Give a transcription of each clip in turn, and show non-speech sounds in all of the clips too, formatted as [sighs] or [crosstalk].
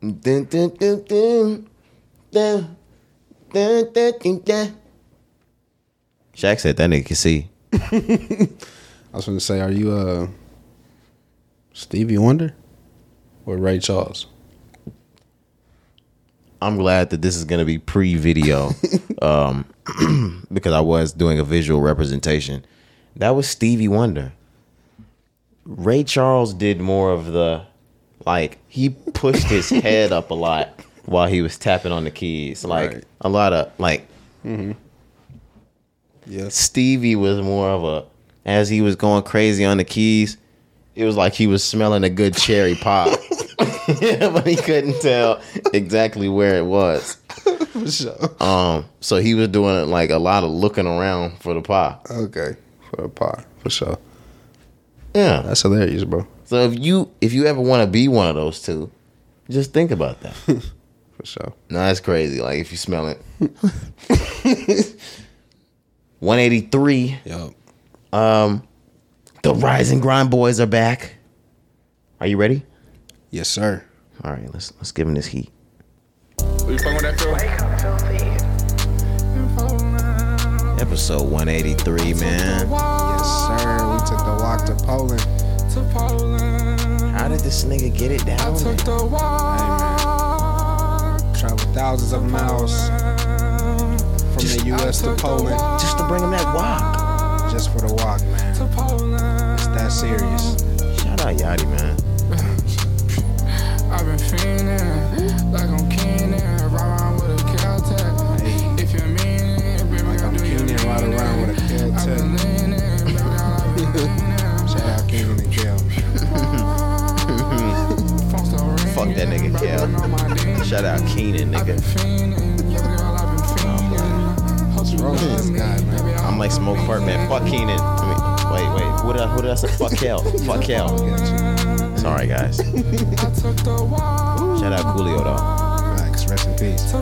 Dun, dun, dun, dun. Dun, dun, dun, dun, dun. Shaq said that nigga can see. [laughs] I was gonna say, are you uh Stevie Wonder or Ray Charles? I'm glad that this is gonna be pre-video, [laughs] um, [clears throat] because I was doing a visual representation. That was Stevie Wonder. Ray Charles did more of the, like he pushed his [laughs] head up a lot while he was tapping on the keys, like Right. a lot of like. Yes. Stevie was more of a, as he was going crazy on the keys, it was like he was smelling a good cherry pie, [laughs] [laughs] but he couldn't tell exactly where it was. For sure. Um, so he was doing like a lot of looking around for the pie. Okay. For the pie. For sure. Yeah. That's hilarious, bro. So if you if you ever want to be one of those two, just think about that. [laughs] For sure. no, that's crazy. Like if you smell it. [laughs] 183. Yo. Um, the Rise and Grind boys are back. Are you ready? Yes, sir. All right, let's let's give him this heat. You fucking with that feel? Episode 183, man. Yes, sir. We took the walk to Poland. To Poland. How did this nigga get it down? I down? took the walk. Traveled thousands of miles from the U.S. to Poland Just to bring him that walk. just for the walk, man. To Poland. It's that serious. Shout out Yachty, man. I've been fiending like I'm Keenan. Ride around with a Kel-Tec. Hey, If you mean it, baby, like I'm do you Keenan mean right it? around with a I've been Kel-Tec. Love [laughs] this me, guy, man? baby, I'm like Smoke Fart, man. Fuck Keenan. I mean, wait, wait. Who did I, who did I say? Fuck [laughs] Kel. Fuck Kel. Sorry, guys. I took the walk Shout out Coolio, though. Facts. Rest in peace.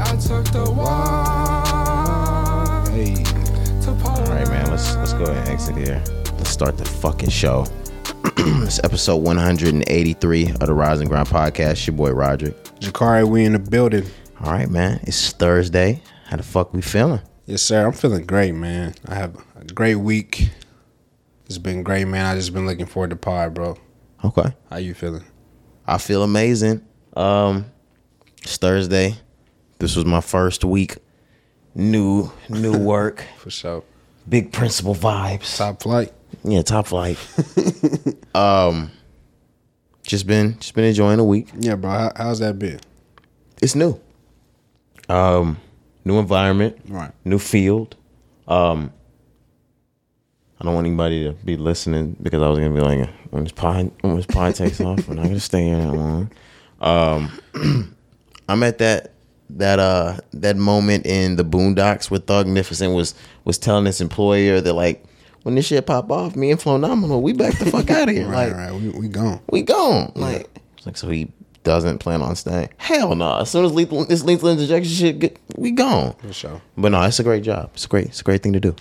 I took the walk Hey. All right, man. Let's let's go ahead and exit here. Let's start the fucking show. [clears throat] it's episode 183 of the Rise and Grind podcast. Your boy Roderick. Jakari, we in the building. All right, man. It's Thursday. How the fuck we feeling? Yes, sir. I'm feeling great, man. I have a great week. It's been great, man. I just been looking forward to pod, bro. Okay. How you feeling? I feel amazing. Um, it's Thursday. This was my first week. New new [laughs] work. For sure. Big principal vibes. Top flight. Yeah, top flight. [laughs] um, just been just been enjoying the week. Yeah, bro. How, how's that been? It's new. Um, new environment, Right. new field. Um, I don't want anybody to be listening because I was gonna be like, when this pod when this pod takes off, we're not gonna stay here that long. Um, [clears throat] I'm at that that uh that moment in the Boondocks where Thugnificent was was telling his employer that like when this shit pop off, me and Flonominal, we back the fuck out of here. [laughs] Right, like right. We, we gone. we gone. Like, it's like so he doesn't plan on staying. Hell no. As soon as lethal this lethal injection shit, get, we gone. For sure. But no, it's a great job. It's great. It's a great thing to do.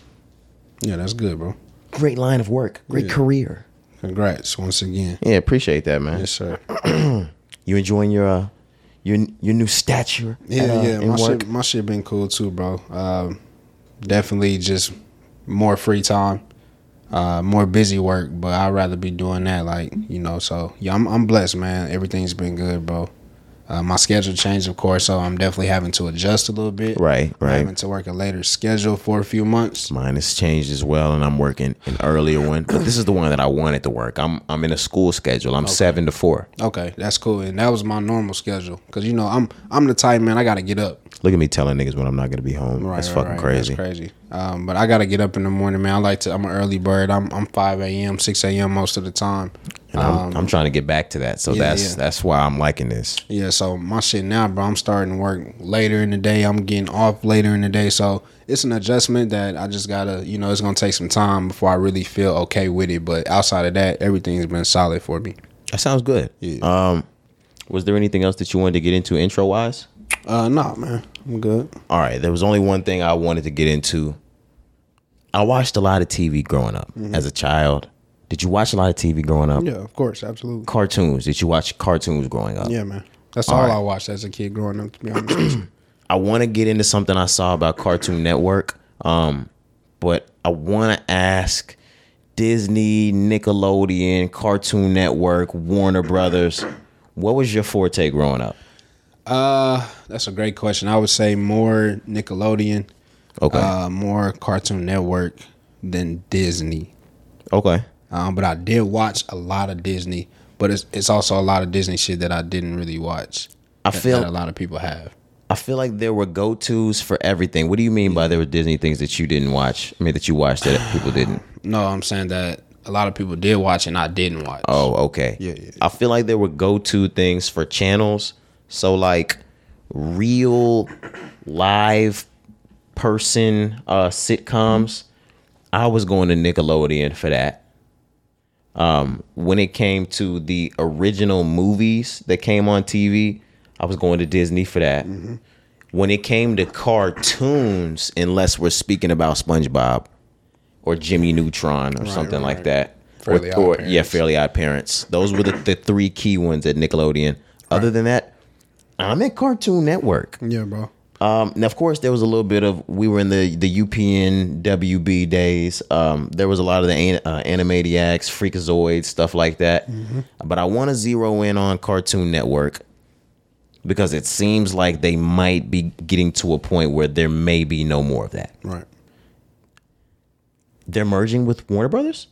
Yeah, that's good, bro. Great line of work. Great Yeah. career. Congrats once again. Yeah, appreciate that, man. Yes, sir. [clears throat] You enjoying your uh your your new stature? Yeah, at, uh, yeah. My work? shit, my shit been cool too, bro. Um, definitely just more free time, uh, more busy work, but I'd rather be doing that. Like you know, so yeah, I'm I'm blessed, man. Everything's been good, bro. Uh, my schedule changed, of course, so I'm definitely having to adjust a little bit. Right, I'm right. Having to work a later schedule for a few months. Mine has changed as well, and I'm working an earlier one. But this is the one that I wanted to work. I'm I'm in a school schedule. I'm seven to four. Okay, that's cool, and that was my normal schedule. Cause you know I'm I'm the type man I got to get up. Look at me telling niggas when I'm not gonna be home. Right, That's right, fucking right. crazy. That's crazy. Um, but I gotta get up in the morning, man. I like to. I'm an early bird. I'm I'm 5 a.m., 6 a.m. most of the time. And I'm, Um, I'm trying to get back to that. So yeah, that's yeah. that's why I'm liking this. Yeah, so my shit now, bro. I'm starting to work later in the day. I'm getting off later in the day, so it's an adjustment that I just gotta, you know, it's gonna take some time before I really feel okay with it. But outside of that, everything's been solid for me. That sounds good. Yeah. Um, was there anything else that you wanted to get into intro wise? Uh, nah, man, I'm good. All right, there was only one thing I wanted to get into. I watched a lot of TV growing up Mm-hmm. as a child. Did you watch a lot of TV growing up? Yeah, of course, absolutely. Cartoons. Did you watch cartoons growing up? Yeah, man. That's All all, right. I watched as a kid growing up. To be honest. [clears throat] I want to get into something I saw about Cartoon Network, um, but I want to ask Disney, Nickelodeon, Cartoon Network, Warner Brothers. What was your forte growing up? uh, that's a great question. I would say more Nickelodeon, Okay. uh, more Cartoon Network than Disney. okay. Um, but I did watch a lot of Disney, but it's it's also a lot of Disney shit that I didn't really watch. I that- feel that a lot of people have. I feel like there were go tos for everything. What do you mean by there were Disney things that you didn't watch? I mean that you watched that [sighs] people didn't. No, I'm saying that a lot of people did watch and I didn't watch. Oh, okay. Yeah, yeah, yeah. I feel like there were go to things for channels. So like real live person uh sitcoms. I was going to Nickelodeon for that. Um, when it came to the original movies that came on TV, I was going to Disney for that. Mm-hmm. When it came to cartoons, unless we're speaking about SpongeBob or Jimmy Neutron or something like right. that, Fairly or, or yeah, Fairly Odd Parents. Those were the, the three key ones at Nickelodeon. Other than that, I'm at Cartoon Network. Yeah, bro. Um, now, of course, there was a little bit of we were in the the UPN WB days. Um, there was a lot of the an, uh, Animaniacs, Freakazoids, stuff like that. But I want to zero in on Cartoon Network because it seems like they might be getting to a point where there may be no more of that. Right. They're merging with Warner Brothers.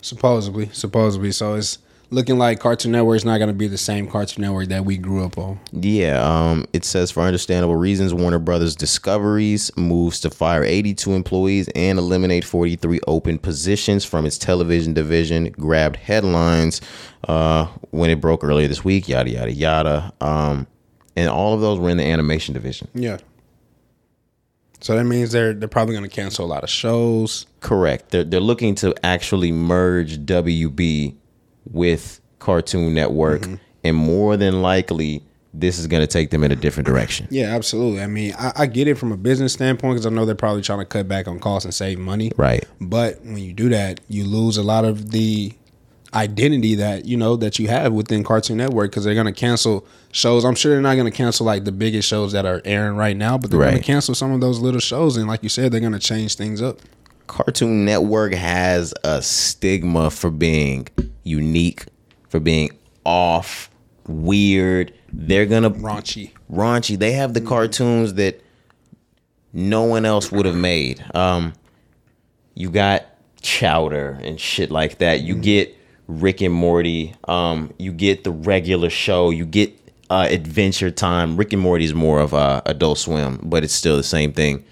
Supposedly, supposedly. So it's looking like Cartoon Network is not going to be the same Cartoon Network that we grew up on. Yeah, um, it says for understandable reasons, Warner Brothers Discoveries moves to fire 82 employees and eliminate 43 open positions from its television division. Grabbed headlines uh, when it broke earlier this week. Yada yada yada. Um, and all of those were in the animation division. Yeah. So that means they're they're probably going to cancel a lot of shows. Correct. They're they're looking to actually merge WB with Cartoon Network, mm-hmm. and more than likely, this is going to take them in a different direction. [laughs] Yeah, absolutely. I mean, I, I get it from a business standpoint because I know they're probably trying to cut back on costs and save money. Right. But when you do that, you lose a lot of the identity that you know that you have within Cartoon Network because they're going to cancel shows. I'm sure they're not going to cancel like the biggest shows that are airing right now, but they're going to cancel some of those little shows. And like you said, they're going to change things up. Cartoon Network has a stigma for being unique, for being off, weird. They're gonna Raunchy. raunchy. They have the cartoons that no one else would have made. Um, you got Chowder and shit like that. You get Rick and Morty. Um, you get the regular show. You get uh, Adventure Time. Rick and Morty is more of uh, Adult Swim, but it's still the same thing.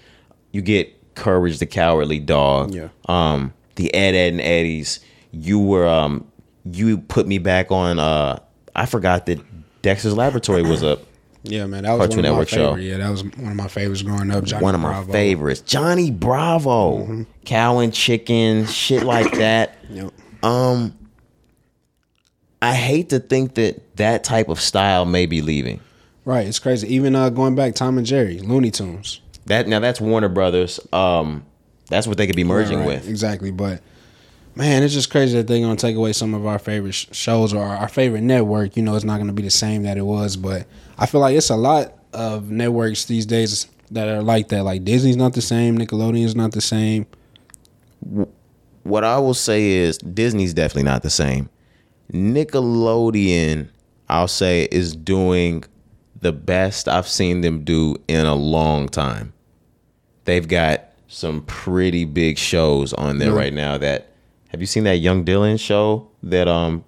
You get Courage the Cowardly Dog. Yeah. Um, the Ed Ed and Eddies. You were um, you put me back on. Uh, I forgot that Dexter's Laboratory was up. Yeah, man, that was Cartoon one of Network my show. favorite. Yeah, that was one of my favorites growing up. Johnny one of my Bravo. favorites. Johnny Bravo, cow and chicken, shit like that. Yep. Um, I hate to think that that type of style may be leaving. Right, it's crazy. Even uh, going back, Tom and Jerry, Looney Tunes. That now that's Warner Brothers. Um, that's what they could be merging Right, right, with. exactly. But man, it's just crazy that they're gonna take away some of our favorite sh- shows or our, our favorite network. You know, it's not gonna be the same that it was. But I feel like it's a lot of networks these days that are like that. Like Disney's not the same, Nickelodeon's not the same. What I will say is Disney's definitely not the same. Nickelodeon, I'll say, is doing the best I've seen them do in a long time. They've got some pretty big shows on there Yeah. right now that have you seen that Young Dylan show that um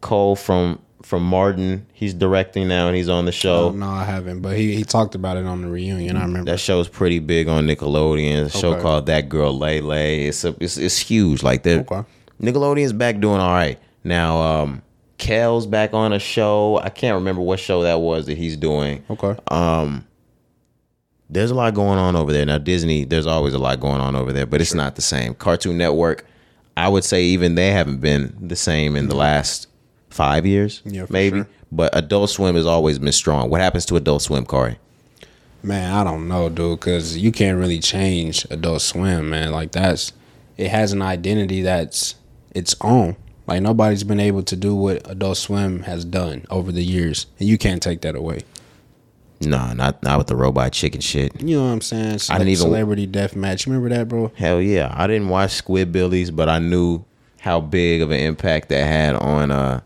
Cole from from Martin he's directing now and he's on the show. Oh, no, I haven't. But he he talked about it on the reunion. I remember. That show's pretty big on Nickelodeon. A show called That Girl Lay Lay. It's a, it's it's huge. Like they're Okay. Nickelodeon's back doing all right now. Um, Kel's back on a show. I can't remember what show that was that he's doing. Okay. There's a lot going on over there now. Disney, there's always a lot going on over there, but it's not the same. Cartoon Network, I would say even they haven't been the same in the last five years, Yeah, maybe. sure. But Adult Swim has always been strong. What happens to Adult Swim, Corey? Man, I don't know, dude, because you can't really change Adult Swim, man. Like that's it has an identity that's its own. Like nobody's been able to do what Adult Swim has done over the years, and you can't take that away. Nah, not not with the robot chicken shit. You know what I'm saying? I didn't even- celebrity death match. You remember that, bro? Hell yeah. I didn't watch Squidbillies, but I knew how big of an impact that had on uh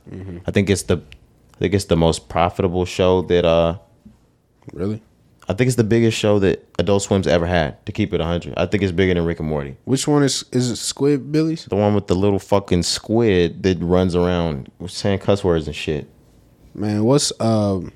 I think it's the I think it's the most profitable show that uh Really? I think it's the biggest show that Adult Swim's ever had to keep it 100. I think it's bigger than Rick and Morty. Which one is is it? Squid Billy's? The one with the little fucking squid that runs around saying cuss words and shit. Man, what's um?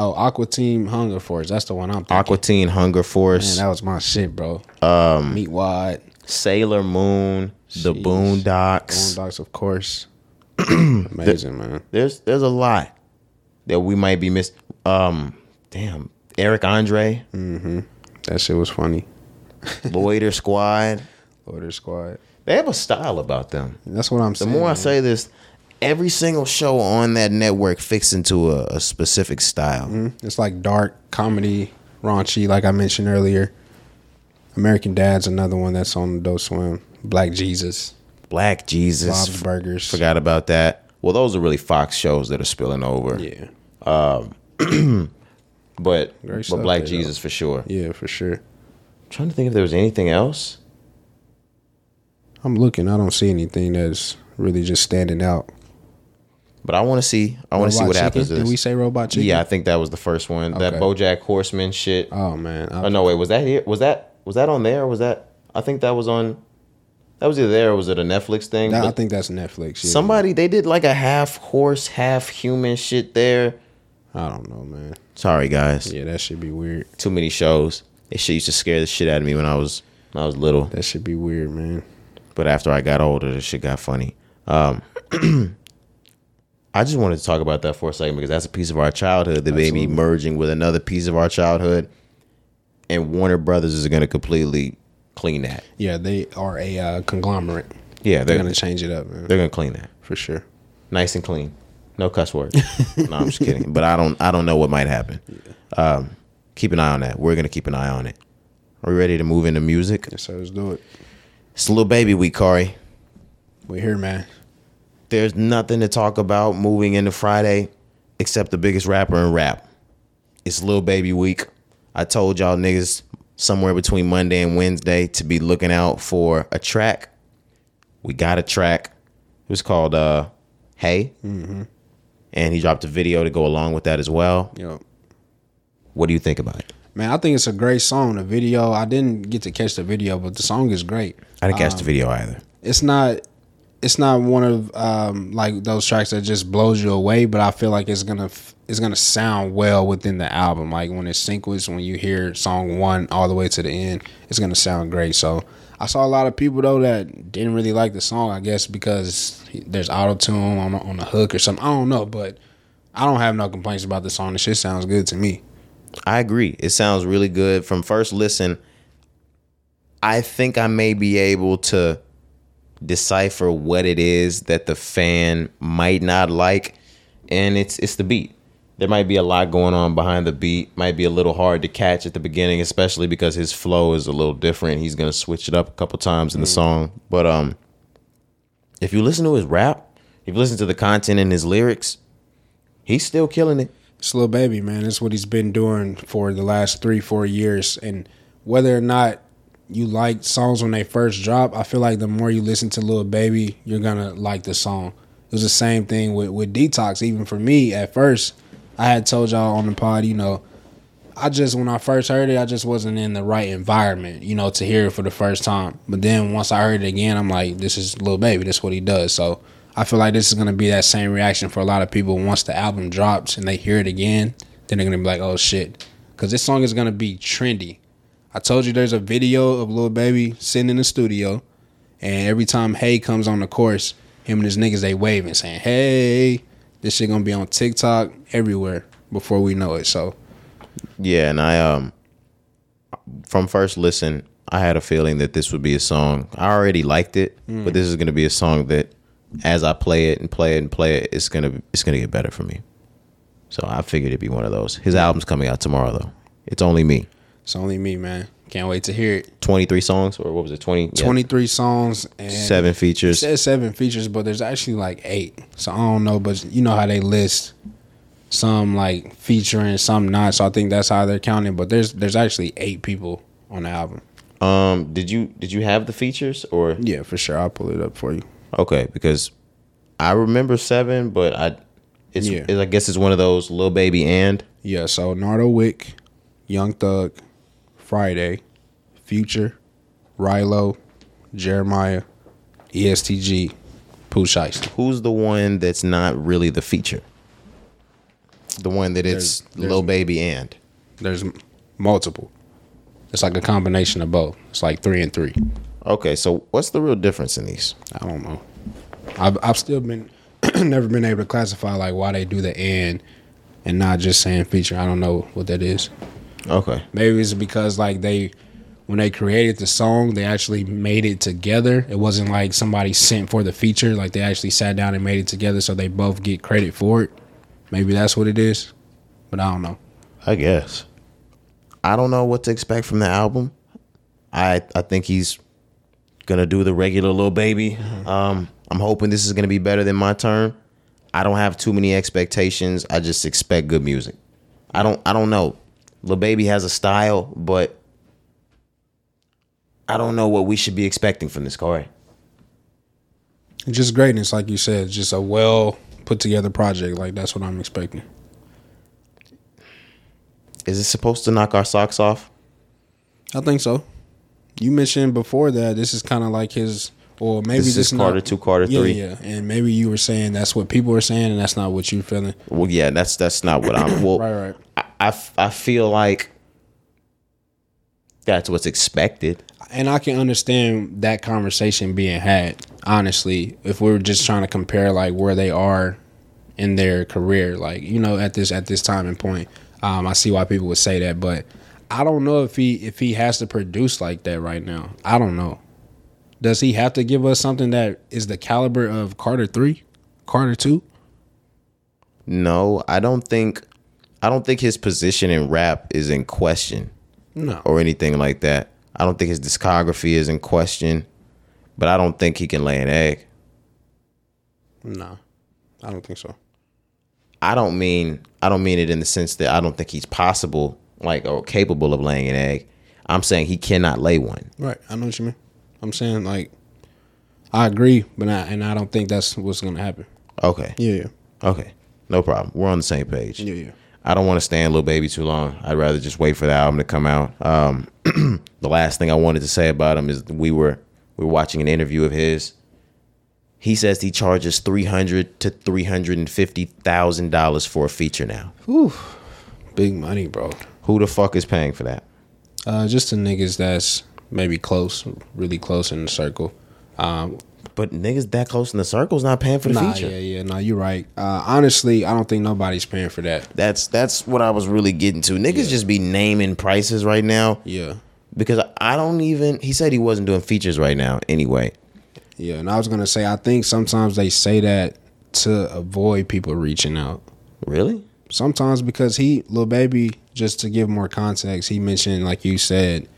Oh, Aqua Teen Hunger Force. That's the one I'm thinking. Aqua Teen, Hunger Force. Man, that was my shit, bro. Um, Meat Wad, Sailor Moon, The Jeez. Boondocks. Boondocks, of course. [clears throat] Amazing, man. There's there's a lot that we might be missing. Um, damn, Eric Andre, Mm-hmm. That shit was funny. [laughs] Loiter Squad. Order Squad. They have a style about them. That's what I'm The saying. The more I man. say this, every single show on that network fits into a, a specific style. Mm-hmm. it's like dark comedy, raunchy, like I mentioned earlier. American Dad's another one that's on Adult Swim. Black Jesus, Black Jesus, Bob's Burgers. forgot about that. Well, those are really Fox shows that are spilling over. Yeah, um, [clears throat] But Great but Black there, Jesus for sure. yeah, for sure. trying to think if there was anything else. I'm looking. I don't see anything that's really just standing out. But I want to see. I want to see what Chicken? happens. Did we say Robot Chicken? Yeah, I think that was the first one. That BoJack Horseman shit. Oh man. I, Oh no, wait, was that here? Was that was that on there? Was that? I think that was on. That was either there or was it a Netflix thing? that- I think that's Netflix. Yeah. somebody they did like a half horse, half human shit there. I don't know, man. Sorry guys, Yeah, that should be weird. too many shows. This shit used to scare the shit out of me when I was when I was little. That should be weird, man. But after I got older, the shit got funny. Um, [clears throat] I just wanted to talk about that for a second because that's a piece of our childhood that may be merging with another piece of our childhood, and Warner Brothers is going to completely clean that. Yeah, they are a uh, conglomerate. Yeah, They're they're gonna change it up, man. they're gonna clean that For sure. nice and clean, no cuss words. [laughs] no, I'm just kidding. But I don't I don't know what might happen. Um, keep an eye on that. We're gonna keep an eye on it. Are we ready to move into music? Yes, sir. Let's do it. It's a Lil Baby week, Corey. We're here, man. There's nothing to talk about moving into Friday except the biggest rapper in rap. It's Lil Baby Week. I told y'all niggas somewhere between Monday and Wednesday to be looking out for a track. We got a track. It was called uh Heyy. Mm-hmm. And he dropped a video to go along with that as well. Yo, What do you think about it? man, I think it's a great song. The video, I didn't get to catch the video, but the song is great. I didn't catch the video either. It's not. It's not one of um, like those tracks that just blows you away, but I feel like it's gonna it's gonna sound well within the album. Like when it's sequenced, when you hear song one all the way to the end, it's gonna sound great. So I saw a lot of people though that didn't really like the song. I guess because there's auto tune on on the hook or something. I don't know, but I don't have no complaints about the song. The shit sounds good to me. I agree. It sounds really good. From first listen, I think I may be able to decipher what it is that the fan might not like. And it's it's the beat. There might be a lot going on behind the beat. Might be a little hard to catch at the beginning, especially because his flow is a little different. He's gonna switch it up a couple times in the song. But um if you listen to his rap, if you listen to the content in his lyrics, he's still killing it. It's Lil Baby, man. That's what he's been doing for the last three, four years. And whether or not you like songs when they first drop, I feel like the more you listen to Lil Baby, you're gonna like the song. It was the same thing with, with Detox. Even for me, at first, I had told y'all on the pod, you know, I just when I first heard it, I just wasn't in the right environment, you know, to hear it for the first time. But then once I heard it again, I'm like, this is Lil Baby. That's what he does. So I feel like this is gonna be that same reaction for a lot of people once the album drops and they hear it again. Then they're gonna be like, oh shit, because this song is gonna be trendy. I told you there's a video of Lil Baby sitting in the studio, and every time Hey comes on the course, him and his niggas they waving saying Hey. This shit gonna be on TikTok everywhere before we know it. So Yeah, and I um from first listen, I had a feeling that this would be a song. I already liked it, but this is to be a song that as I play it and play it and play it, it's to it's to get better for me. So I figured it'd be one of those. His album's coming out tomorrow though. It's only me. It's only me, man. Can't wait to hear it. 23 songs or what was it? 20 yeah, 23 songs and seven It features. says seven features, but there's actually like eight. So I don't know, but you know how they list some like featuring, some not. So I think that's how they're counting. But there's there's actually eight people on the album. Um did you did you have the features or Yeah, for sure. I'll pull it up for you. Okay, because I remember 7 but I it's, Yeah. it- I guess it's one of those Lil Baby and Yeah, so Nardo Wick, Young Thug, Fridayy, Future, Rylo, Jeremiah, EST Gee, Pooh Shiesty. who's the one that's not really the feature? The one that it's There's- there's- Lil Baby and. There's multiple. It's like a combination of both. It's like three and three. Okay, so what's the real difference in these? I don't know. I've I've still been [clears throat] never been able to classify like why they do the and and not just saying feature. I don't know what that is. Okay. Maybe it's because like they when they created the song, they actually made it together. It wasn't like somebody sent for the feature. Like they actually sat down and made it together, so they both get credit for it. Maybe that's what it is, but I don't know. I guess. I don't know what to expect from the album. I I think he's gonna do the regular Lil Baby. Um, I'm hoping this is gonna be better than my turn. I don't have too many expectations. I just expect good music. I don't I don't know. Lil Baby has a style, but I don't know what we should be expecting from this car. Just greatness, like you said, just a well put together project. Like that's what I'm expecting. Is it supposed to knock our socks off? I think so. You mentioned before that this is kind of like his, or maybe This this, is Carter not- two, Carter yeah, three. yeah, and maybe you were saying that's what people are saying, and that's not what you're feeling. Well, yeah, that's that's not what I'm. Well, [coughs] Right, right. I, I I feel like that's what's expected. And I can understand that conversation being had. Honestly, if we were just trying to compare like where they are in their career, like you know, at this at this time and point, um, I see why people would say that, but I don't know if he if he has to produce like that right now. I don't know. Does he have to give us something that is the caliber of Carter three, Carter two? No, I don't think I don't think his position in rap is in question No. or anything like that. I don't think his discography is in question, but I don't think he can lay an egg. No. I don't think so. I don't mean I don't mean it in the sense that I don't think he's possible like or capable of laying an egg. I'm saying he cannot lay one. Right. I know what you mean. I'm saying like I agree, but I, and I don't think that's what's gonna happen. Okay. Yeah, yeah. Okay. No problem. We're on the same page. Yeah, yeah. I don't want to stay stand Lil Baby too long. I'd rather just wait for the album to come out. Um, [clears throat] the last thing I wanted to say about him is we were we were watching an interview of his. He says he charges three hundred to three hundred and fifty thousand dollars for a feature now. Ooh, Big money, bro. Who the fuck is paying for that? Uh, just the niggas that's maybe close, really close in the circle. Um, But niggas that close in the circle's not paying for the nah, feature. yeah, yeah, no, you're right. Uh, honestly, I don't think nobody's paying for that. That's that's what I was really getting to. Niggas just be naming prices right now Yeah, because I don't even. He said he wasn't doing features right now anyway. yeah. And I was gonna say, I think sometimes they say that to avoid people reaching out. Really? Sometimes because he, Lil Baby, just to give more context, he mentioned, like you said,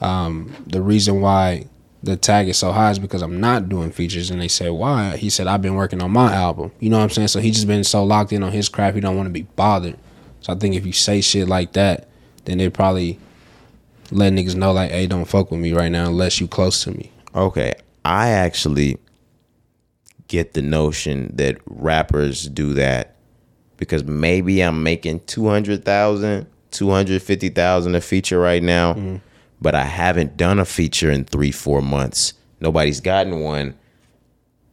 um, the reason why the tag is so high is because I'm not doing features. And they said, why? He said, I've been working on my album. You know what I'm saying? So he just been so locked in on his craft, he don't want to be bothered. So I think if you say shit like that, then they probably let niggas know, like, hey, don't fuck with me right now unless you close to me. Okay, I actually get the notion that rappers do that because maybe I'm making 200,000, 250,000 a feature right now, mm-hmm. But I haven't done a feature in 3-4 months. Nobody's gotten one.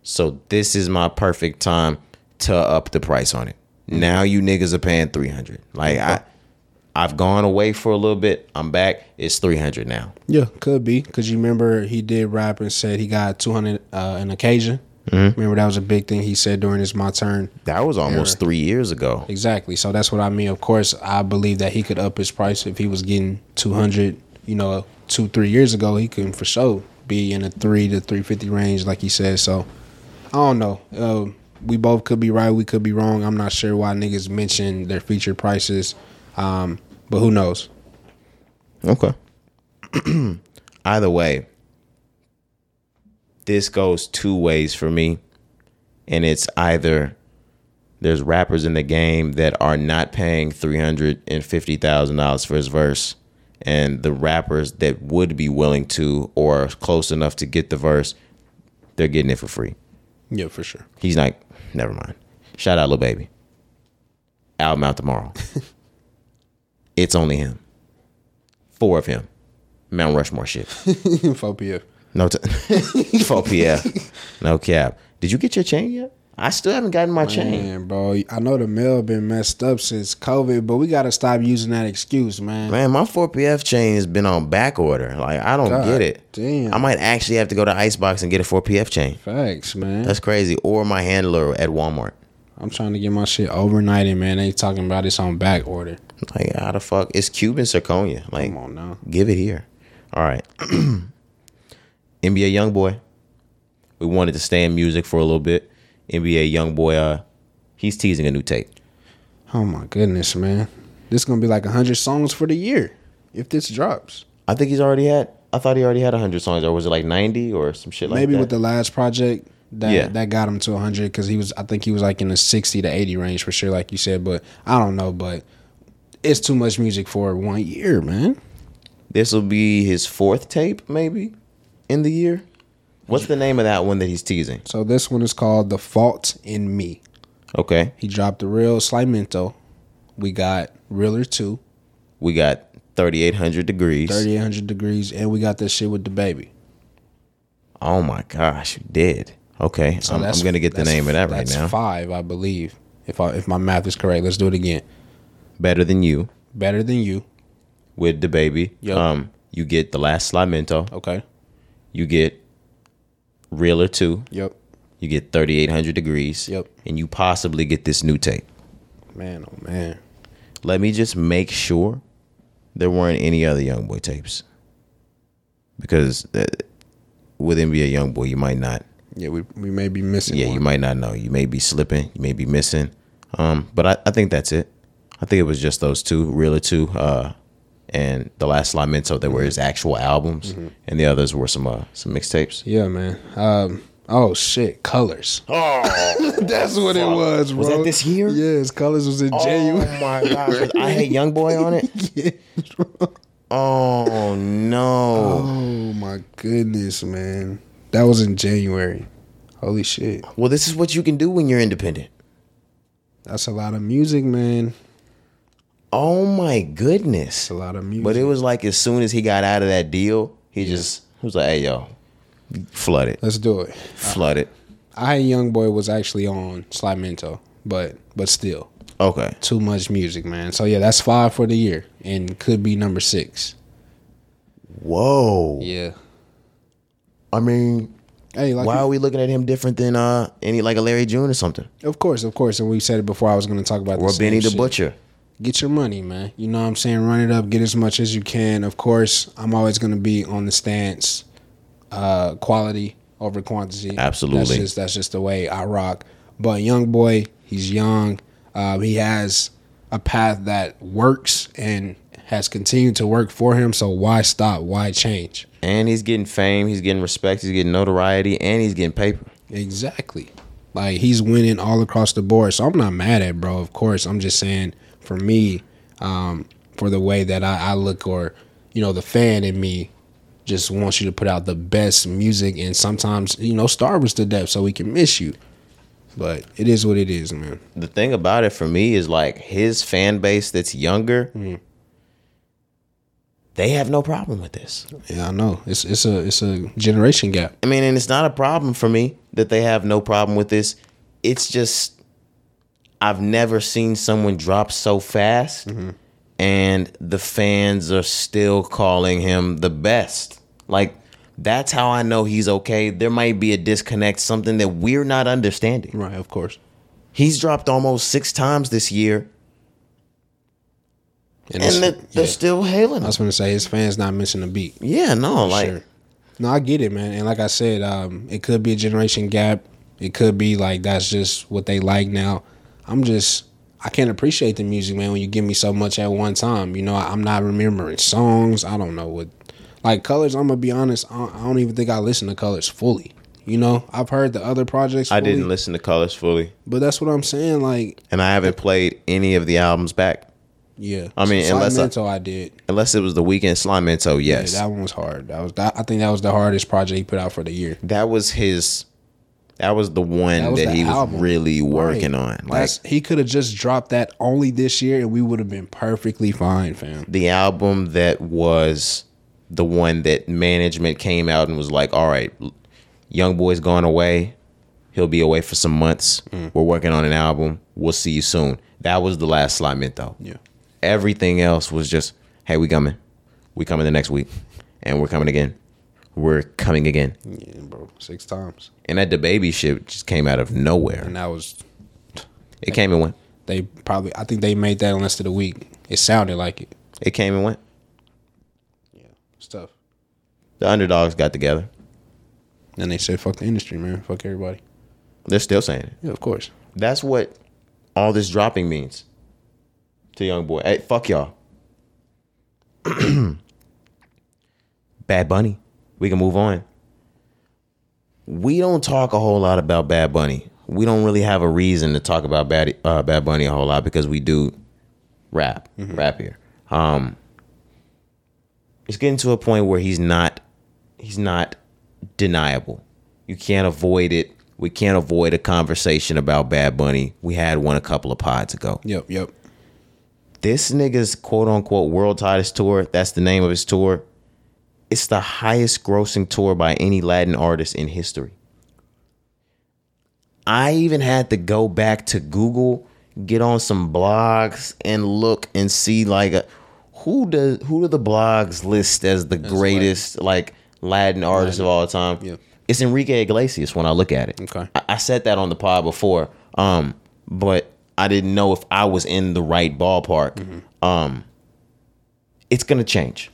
So this is my perfect time to up the price on it. Now you niggas are paying 300. Like I I've gone away for a little bit. I'm back. It's 300 now. Yeah, could be because you remember he did rap and said he got 200 uh, an occasion. Remember that was a big thing he said during his my turn. That was almost 3 years ago. Exactly. So that's what I mean. Of course, I believe that he could up his price if he was getting 200, you know, two, three years ago. He couldn't for sure be in a three to 350 range, like he said. So I don't know. Uh, we both could be right. We could be wrong. I'm not sure why niggas mention their feature prices. Um, but who knows? Okay. [clears throat] either way, this goes two ways for me. And it's either there's rappers in the game that are not paying $350,000 for his verse, and the rappers that would be willing to or close enough to get the verse, they're getting it for free. Yeah, for sure. He's like, never mind. Shout out, Lil Baby. Album out tomorrow. [laughs] it's only him. Four of him. Mount Rushmore shit. [laughs] 4PF. No, t- [laughs] 4 PF. No cap. Did you get your chain yet? I still haven't gotten my chain. Bro, I know the mail been messed up since COVID, but we gotta stop using that excuse, man. Man, my 4 PF chain has been on back order. Like, I don't God get it. damn. I might actually have to go to Icebox and get a 4 PF chain. Facts, man. That's crazy. Or my handler at Walmart. I'm trying to get my shit overnighted, man. They talking about it's on back order. Like, how the fuck? It's Cuban zirconia. Like, Come on now. give it here. All right. [clears throat] NBA young boy. We wanted to stay in music for a little bit. NBA Youngboy, uh, he's teasing a new tape. Oh my goodness, man. This is gonna be like hundred songs for the year if this drops. I think he's already had. I thought he already had hundred songs, or was it like ninety or some shit like Maybe that? with the last project that Yeah. that got him to hundred because he was. I think he was like in the sixty to eighty range for sure, like you said. But I don't know, but it's too much music for one year, man. this will be his fourth tape, maybe, in the year. What's the name of that one that he's teasing? So this one is called "The Fault in Me." Okay, He dropped the real Slimeto. We got Realer Two, we got thirty eight hundred degrees. 3800 degrees, and we got that shit with the baby. Oh my gosh, you did. Okay, I'm, I'm gonna get the name of that right that's now. Five, I believe. If I, if my math is correct, let's do it again. Better than you Better than you. with the baby. Yep. Um, you get the last Slimeto. Okay. You get Realer Two. Yep. You get thirty eight hundred degrees. Yep. And you possibly get this new tape. Man, oh man. Let me just make sure there weren't any other young boy tapes. Because uh, with NBA young boy, you might not. Yeah, we we may be missing. Yeah, one. you might not know. You may be slipping. You may be missing. Um, but I, I think that's it. I think it was just those two, Realer two, uh, and the last Lamento that were his actual albums, and the others were some uh, some mixtapes. Yeah, man. Um. Oh shit, Colors. [laughs] Oh, That's what it was, bro. Was that this year? Yes, Colors was in January. oh my gosh! [laughs] I hate Young Boy on it. [laughs] Yeah. Oh no! Oh my goodness, man. That was in January. Holy shit. Well, this is what you can do when you're independent. That's a lot of music, man. Oh my goodness! It's a lot of music. But it was like as soon as he got out of that deal, he just he was like, "Hey, yo, flood it, Let's do it. flood it." I Young Boy was actually on Slimeto, but but still Okay, too much music, man. So yeah, that's five for the year, and could be number six. whoa. Yeah. I mean, Hey, like why you- are we looking at him different than uh any like a Larry June or something, of course, of course, and we said it before. I was going to talk about or Benny the shit. Butcher? Get your money, man. You know what I'm saying? Run it up, get as much as you can. Of course, I'm always going to be on the stance, uh, quality over quantity. Absolutely. That's just that's just the way I rock. But young boy, he's young. Um, he has a path that works and has continued to work for him. So why stop? Why change? And he's getting fame, he's getting respect, he's getting notoriety, and he's getting paper. Exactly. Like he's winning all across the board. So I'm not mad at bro. Of course, I'm just saying for me, um, for the way that I, I look, or you know, the fan in me just wants you to put out the best music, and sometimes you know, starve us to death so we can miss you. But it is what it is, man. The thing about it for me is like his fan base that's younger. They have no problem with this. Yeah, I know. It's it's a it's a generation gap. I mean, and it's not a problem for me that they have no problem with this. It's just I've never seen someone drop so fast and the fans are still calling him the best. Like that's how I know he's okay. There might be a disconnect, something that we're not understanding. Right, of course. He's dropped almost six times this year, And, and they're, they're yeah. still hailing I was gonna say his fans not missing a beat. Yeah, no, like Sure. No, I get it, man. And like I said, um, it could be a generation gap. It could be like that's just what they like now. I'm just I can't appreciate the music, man, when you give me so much at one time. You know, I'm not remembering songs. I don't know what Like Colors, I'm gonna be honest. I don't, I don't even think I listen to Colors fully. You know, I've heard the other projects. I didn't listen to Colors fully, but that's what I'm saying. Like, and I haven't played any of the albums back. yeah. I mean, unless I- I, did. Unless it was the weekend Slimeto, yes. Yeah, that one was hard. That was that. I think that was the hardest project he put out for the year. that was his that was the one That that, was the he was really working Right. on. Like That's, he could have just dropped that only this year, and we would have been perfectly fine, fam. the album that was the one that management came out and was like, "All right, young boy's going away. He'll be away for some months. Mm. We're working on an album. We'll see you soon." That was the last Slimeto. Yeah. Everything else was just, "Hey, we coming. We coming the next week, and we're coming again. We're coming again." Yeah, bro, six times, And that the baby shit just came out of nowhere. and that was It came and went. they probably. I think they made that on list of the week. It sounded like it. It came and went. Yeah, it's tough. The underdogs got together. And they said, "Fuck the industry, man. Fuck everybody." They're still saying it. Yeah, of course. That's what all this dropping means to young boy. Hey, fuck y'all. [clears throat] Bad Bunny. We can move on. We don't talk a whole lot about Bad Bunny. We don't really have a reason to talk about Bad uh, Bad Bunny a whole lot because we do rap, rap here. Um, it's getting to a point where he's not he's not deniable. You can't avoid it. We can't avoid a conversation about Bad Bunny. We had one a couple of pods ago. Yep, yep. This nigga's quote unquote world tightest tour, that's the name of his tour. It's the highest grossing tour by any Latin artist in history. I even had to go back to Google, get on some blogs and look and see like a, who does who do the blogs list as the greatest like Latin artist of all time? Yeah. It's Enrique Iglesias when I look at it. Okay. I, I said that on the pod before, um, but I didn't know if I was in the right ballpark. Mm-hmm. Um, it's gonna change.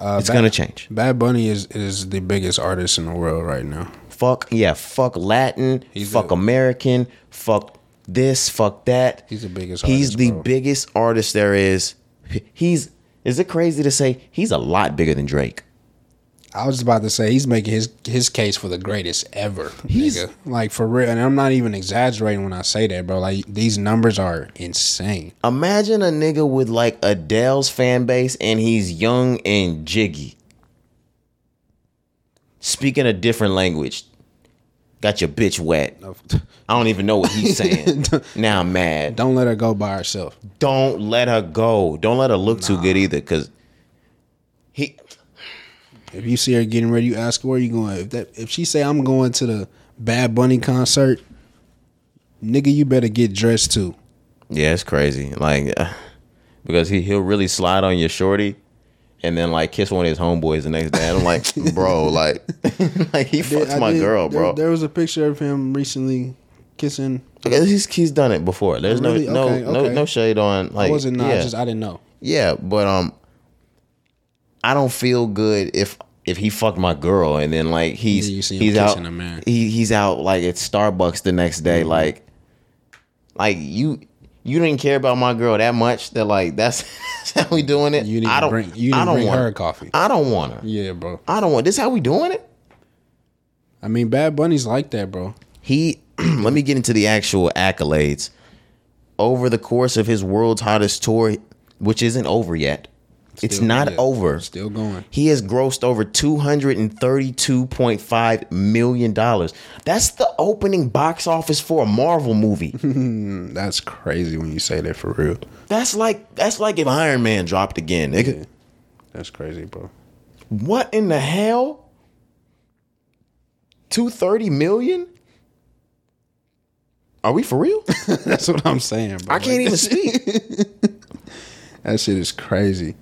Uh, It's Bad- gonna change. Bad Bunny is is the biggest artist in the world right now. Fuck yeah, fuck Latin, He's fuck the- American, fuck this, fuck that. He's the biggest He's artist, the bro. biggest artist there is. He's is it crazy to say he's a lot bigger than Drake? I was just about to say he's making his his case for the greatest ever. He's- nigga. like for real, and I'm not even exaggerating when I say that, bro. Like these numbers are insane. Imagine a nigga with like Adele's fan base and he's young and jiggy. Speaking a different language. Got your bitch wet. I don't even know what he's saying. [laughs] now I'm mad. Don't let her go by herself. Don't let her go. Don't let her look too good either, cause he If you see her getting ready, you ask her where you going. If that if she say I'm going to the Bad Bunny concert, nigga, you better get dressed too. Yeah, it's crazy. Like uh, because he he'll really slide on your shorty and then like kiss one of his homeboys the next day. And I'm like, [laughs] bro, like [laughs] like he fucks I my did- girl, bro. There, was a picture of him recently kissing. Okay, he's he's done it before. There's Really? no Okay, no no okay. no shade on like I wasn't not yeah. just I didn't know. yeah, but um I don't feel good if if he fucked my girl and then like he's Yeah, you see him he's out a man. he he's out like at Starbucks the next day Mm-hmm. like like you you didn't care about my girl that much that like that's, [laughs] that's how we doing it. You didn't I don't bring you I didn't don't bring want her coffee. I don't want her. Yeah, bro. I don't want this how we doing it? I mean, Bad Bunny's like that, bro. He [clears throat] let me get into the actual accolades. Over the course of his world's hottest tour, which isn't over yet. It's not yeah, over. Still going. He has grossed over $232.5 million. That's the opening box office for a Marvel movie. [laughs] That's crazy when you say that for real. that's like that's like if Iron Man dropped again, nigga. That's crazy, bro. What in the hell? 230 million? Are we for real? [laughs] That's what I'm saying, bro. I can't even [laughs] speak. That shit is crazy.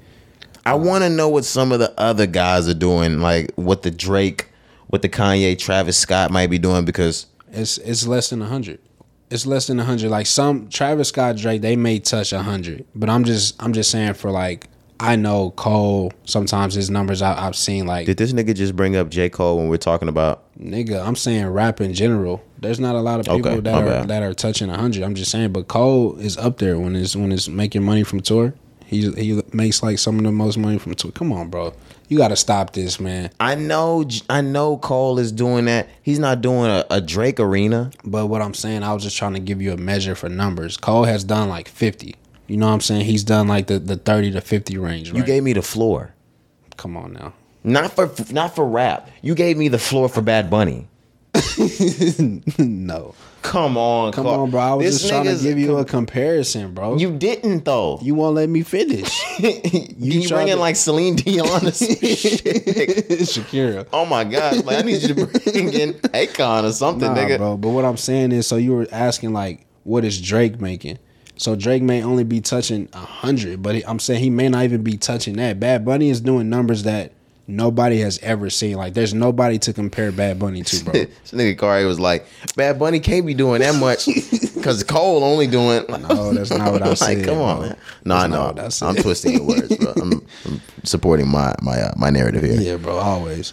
I want to know what some of the other guys are doing, like what the Drake, what the Kanye, Travis Scott might be doing because It's it's less than hundred. It's less than hundred. Like some Travis Scott, Drake, they may touch hundred, but I'm just I'm just saying for like I know Cole. Sometimes his numbers I, I've seen like did this nigga just bring up J Cole when we're talking about? nigga. I'm saying rap in general. There's not a lot of people Okay, that are bad. that are touching hundred. I'm just saying, but Cole is up there when it's when it's making money from tour. He he makes like some of the most money from Twitter. Come on, bro. You got to stop this, man. I know, I know. Cole is doing that. He's not doing a, a Drake arena. But what I'm saying, I was just trying to give you a measure for numbers. Cole has done like 50. You know what I'm saying? He's done like the, the 30 to 50 range. Right? You gave me the floor, Come on now. not for not for rap. You gave me the floor for Bad Bunny. [laughs] no. Come on, Come Cole. on, bro. I was This just trying to give you a comparison, bro. You didn't though. you won't let me finish. [laughs] You, tried bringing to- like Celine Dion or some [laughs] shit. Shakira. Oh my god! Like I need you to [laughs] bring in Akon or something, Nah, nigga. bro. But what I'm saying is, so you were asking like, what is Drake making? So Drake may only be touching a hundred, but I'm saying he may not even be touching that. Bad Bunny is doing numbers that nobody has ever seen. Like, there's nobody to compare Bad Bunny to, bro. [laughs] this nigga Cari was like, "Bad Bunny can't be doing that much because Cole only doing." [laughs] No, that's not what I [laughs] like, said, come on, bro. man. No, I That's not know. what I said. I'm twisting your words, bro. I'm, I'm supporting my my uh, my narrative here. yeah, bro. Always.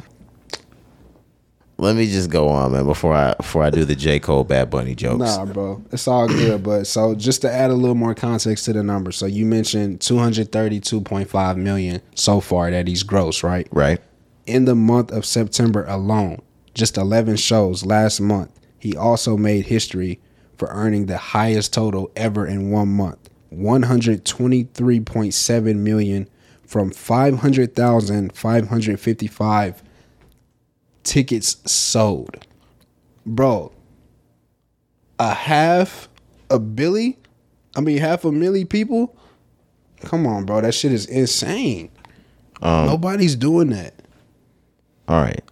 Let me just go on, man. Before I before I do the J Cole Bad Bunny jokes. Nah, bro. It's all good. But so just to add a little more context to the number. So you mentioned 232.5 million so far that he's gross, right? Right. In the month of September alone, just 11 shows last month, he also made history for earning the highest total ever in one month 123.7 million from 500,555 tickets sold. Bro, a half a billy? I mean, half a milli people? Come on, bro. That shit is insane. Um, Nobody's doing that. All right.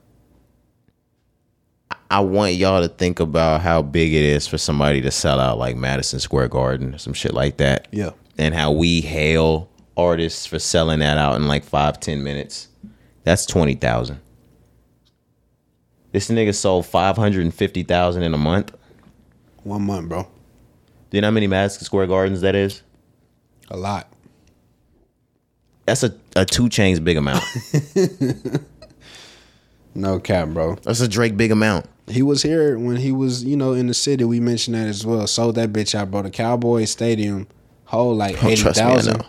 I want y'all to think about how big it is for somebody to sell out like Madison Square Garden or some shit like that. Yeah. And how we hail artists for selling that out in like five, ten minutes. That's twenty thousand. This nigga sold five hundred and fifty thousand in a month. One month, bro. Do you know how many Madison Square Gardens that is? A lot. That's a, a 2 Chainz big amount. [laughs] No cap, bro. That's a Drake big amount. He was here when he was, you know, in the city. We mentioned that as well. Sold that bitch out, bro. The Cowboys Stadium hold like Oh, eighty trust me, I thousand.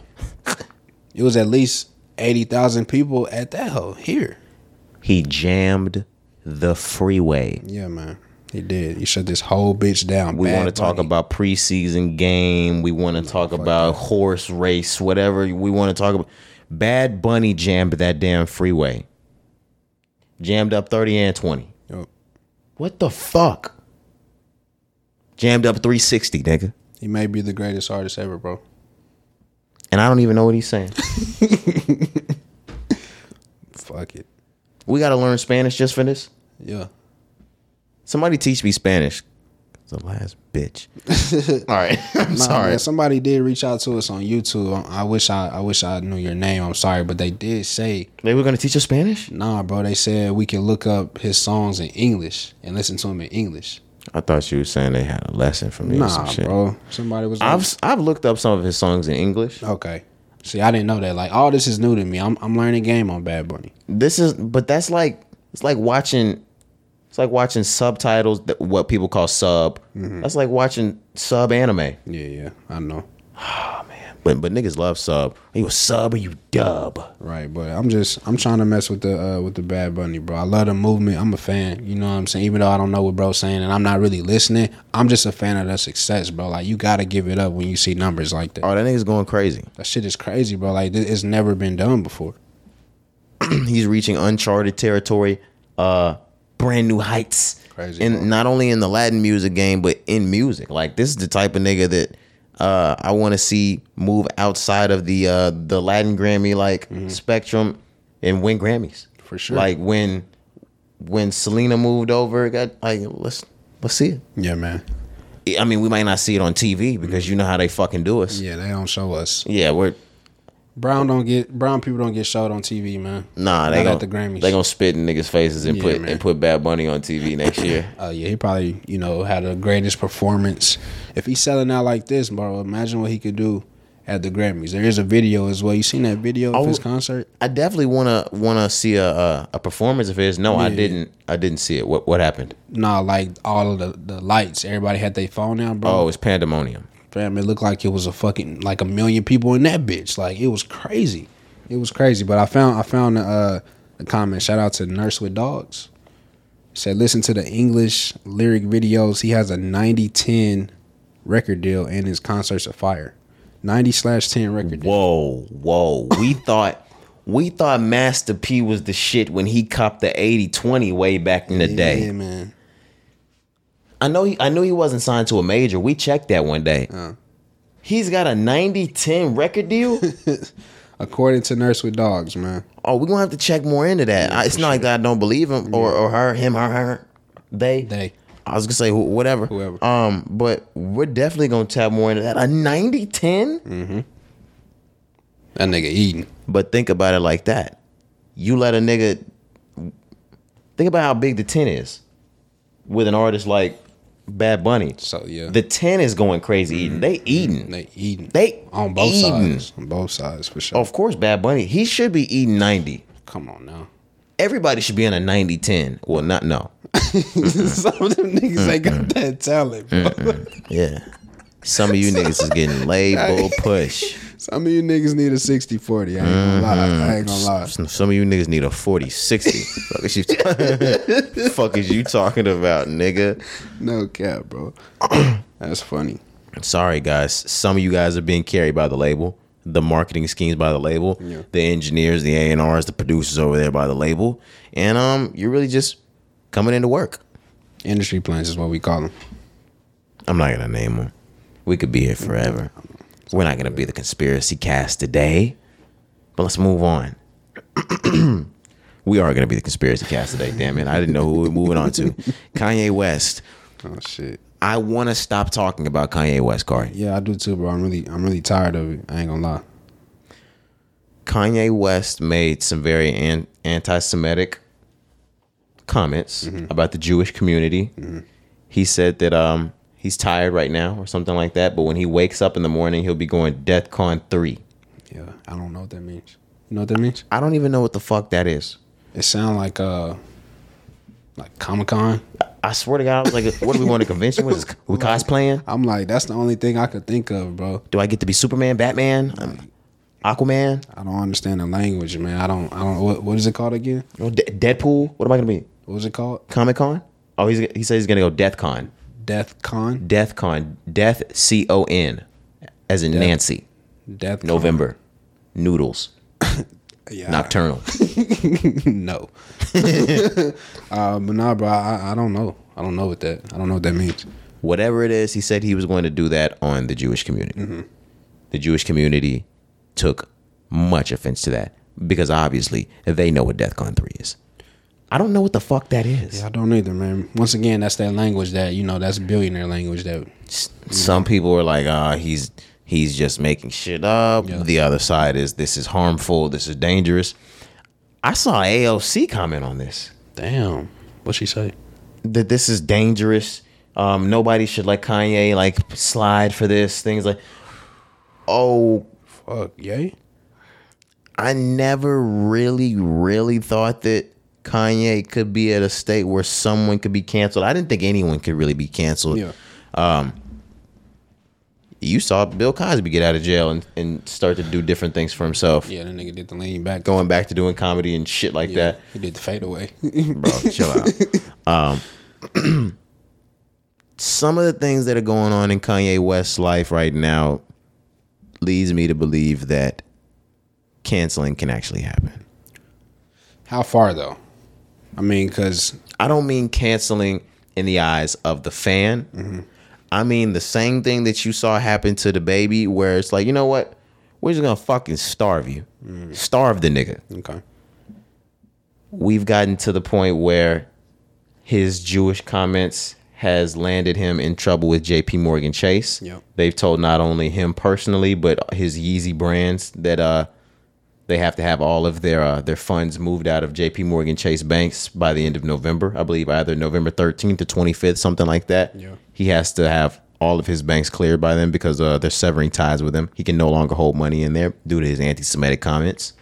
It was at least eighty thousand people at that hoe here. He jammed the freeway. Yeah, man. He did. He shut this whole bitch down. We want to talk about preseason game. We want to talk about horse race, whatever we want to talk about. Bad Bunny jammed that damn freeway. Jammed up 30 and 20. Yup. What the fuck? Jammed up 360, nigga. He may be the greatest artist ever, bro. And I don't even know what he's saying. [laughs] Fuck it. We got to learn Spanish just for this. Yeah. Somebody teach me Spanish. The last bitch. [laughs] All right. [laughs] I'm Nah, sorry. man, somebody did reach out to us on YouTube. I wish I I wish I knew your name. I'm sorry, but they did say, They were going to teach us Spanish? nah, bro. They said we can look up his songs in English and listen to them in English. I thought you were saying they had a lesson for me or some Nah, shit. bro. Somebody was. I've I've looked up some of his songs in English. okay. See, I didn't know that. Like, all this is new to me. I'm I'm learning game on Bad Bunny. This is, but that's like it's like watching, it's like watching subtitles. that- What people call sub. Mm-hmm. That's like watching sub anime. Yeah, yeah. I know. [sighs] Ah, But but niggas love sub. Are you a sub or you dub? Right, but I'm just I'm trying to mess with the uh, with the Bad Bunny, bro. I love the movement. I'm a fan. You know what I'm saying? Even though I don't know what bro's saying and I'm not really listening, I'm just a fan of the success, bro. Like you gotta give it up when you see numbers like that. Oh, that nigga's going crazy. That shit is crazy, bro. Like it's never been done before. [clears throat] He's reaching uncharted territory, uh, brand new heights. Crazy, and not only in the Latin music game, but in music. Like this is the type of nigga that uh, I want to see move outside of the uh, the Latin Grammy like spectrum and win Grammys Mm-hmm. For sure. Like when when Selena moved over, got like let's let's see it. Yeah, man. I mean, we might not see it on TV because you know how they fucking do us. Yeah, they don't show us. Yeah, we're Brown don't get brown people don't get showed on TV, man. nah. They got the Grammys. they gonna spit in niggas' faces and Yeah, put man. and put Bad Bunny on TV next year. Uh, [laughs] yeah, he probably you know had the greatest performance. If he's selling out like this, bro, imagine what he could do at the Grammys. There is a video as well. You seen that video of Oh, his concert? I definitely wanna wanna see a a, a performance of his. No, I didn't. I didn't see it. What what happened? Nah, like all of the, the lights. Everybody had their phone out, bro. Oh, it's pandemonium. Fam, it looked like it was a fucking like a million people in that bitch. Like it was crazy. It was crazy. But I found I found uh, a comment. Shout out to Nurse with Dogs. Said listen to the English lyric videos. He has a 90-10 record deal and his concerts are fire. 90 slash 10 record deal. Whoa, whoa. We [laughs] thought we thought Master P was the shit when he copped the 80-20 way back in the day. Yeah, man. I know he I knew he wasn't signed to a major. We checked that one day. He's got a 90-10 record deal. [laughs] According to Nurse with Dogs, man. oh, we're gonna have to check more into that. I, it's not like that I don't believe him or, or her, him, her, her, they. They. I was gonna say wh- whatever. Whoever. Um, but we're definitely gonna tap more into that. A 90-10? That nigga eating. But think about it like that. You let a nigga think about how big the 10 is with an artist like Bad Bunny. So yeah. The 10 is going crazy eating. They mm-hmm. eating. They eating. They on both eating. sides. On both sides for sure. Of course, Bad Bunny. He should be eating 90. Come on now. Everybody should be on a 90 10. Well, not no. [laughs] Some of them niggas ain't got that talent, bro. Yeah. Some of you niggas is getting label [laughs] push. Some of you niggas need a 60 40. I ain't gonna lie. I ain't gonna lie. Some some of you niggas need a 40 60. fuck, is you, [laughs] fuck is you talking about, nigga? No cap, bro. [clears throat] That's funny. Sorry, guys. Some of you guys are being carried by the label, the marketing schemes by the label, Yeah. the engineers, the A and R's, the producers over there by the label, and um, you're really just coming into work. Industry plans is what we call them. I'm not gonna name them. We could be here forever. We're not gonna be the conspiracy cast today, but let's move on. [clears throat] we are gonna be the conspiracy cast today. Damn it! I didn't know who we we're moving on to. [laughs] Kanye West. Oh shit. I want to stop talking about Kanye West, Corey. Yeah, I do too, bro. I'm really I'm really tired of it. I ain't gonna lie. Kanye West made some very an- anti-Semitic comments about the Jewish community. He said that um he's tired right now or something like that, but when he wakes up in the morning, he'll be going DEFCON three. Yeah, I don't know what that means. You know what that means? I don't even know what the fuck that is. It sounds like uh like Comic Con. I swear to God, I was like, "What do we want a convention? What is we cosplaying? I'm like, that's the only thing I could think of, bro. Do I get to be Superman, Batman, um, Aquaman, I don't understand the language, man. I don't I don't what what is it called again? oh, De- Deadpool? What am I gonna be? What was it called? Comic Con? Oh, he's he says he's gonna go DeathCon. Death Con? Death Con, Death C O N, as in Nancy. Death Con. November, noodles, [laughs] Yeah. nocturnal. [laughs] no. [laughs] uh, but nah, bro, I, I don't know. I don't know what that. I don't know what that means. Whatever it is, he said he was going to do that on the Jewish community. The Jewish community took much offense to that because obviously they know what DEFCON three is. I don't know what the fuck that is. I don't either, man. Once again, that's that language that you know. That's billionaire language that. S- Some people are like, ah, he's he's just making shit up. Yeah. The other side is this is harmful. This is dangerous. I saw AOC comment on this. Damn. What she say? that this is dangerous. Um, nobody should let Kanye like slide for this. Things like, oh, Fuck, yay. I never really, really thought that Kanye could be at a state where someone could be canceled. I didn't think anyone could really be canceled. Yeah. You saw Bill Cosby get out of jail and, and start to do different things for himself, Yeah, that nigga did the lean back. going back to doing comedy and shit like yeah, that. He did the fade away. bro. Chill out. [laughs] Um, [clears throat] some of the things that are going on in Kanye West's life right now leads me to believe that canceling can actually happen. How far though? I mean, cause I don't mean canceling in the eyes of the fan. I mean the same thing that you saw happen to DaBaby, where it's like, you know what? We're just gonna fucking starve you, starve the nigga. okay, we've gotten to the point where his Jewish comments has landed him in trouble with JP Morgan Chase. Yep. They've told not only him personally, but his Yeezy brands that uh they have to have all of their uh, their funds moved out of JP Morgan Chase banks by the end of November. I believe either November 13th to 25th, something like that. Yeah. He has to have all of his banks cleared by them because uh, they're severing ties with him. He can no longer hold money in there due to his anti-Semitic comments.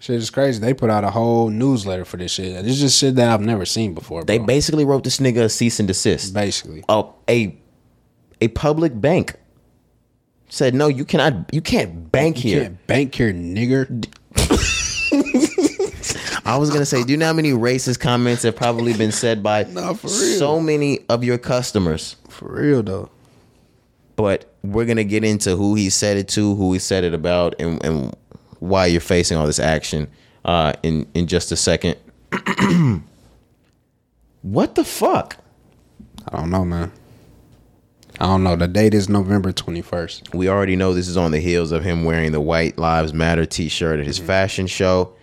shit is crazy. They put out a whole newsletter for this shit. This is just shit that I've never seen before. They basically wrote this nigga a cease and desist. basically. a a a public bank said, "No, you cannot. You can't bank You here." can't bank here, nigger. [laughs] I was gonna say, do you know how many racist comments have probably been said by [laughs] real. so many of your customers? For real though. But we're gonna get into who he said it to, who he said it about, and, and why you're facing all this action uh, in in just a second. [clears throat] what the fuck? I don't know, man. I don't know. The date is November twenty first. We already know this is on the heels of him wearing the White Lives Matter T-shirt at his fashion show.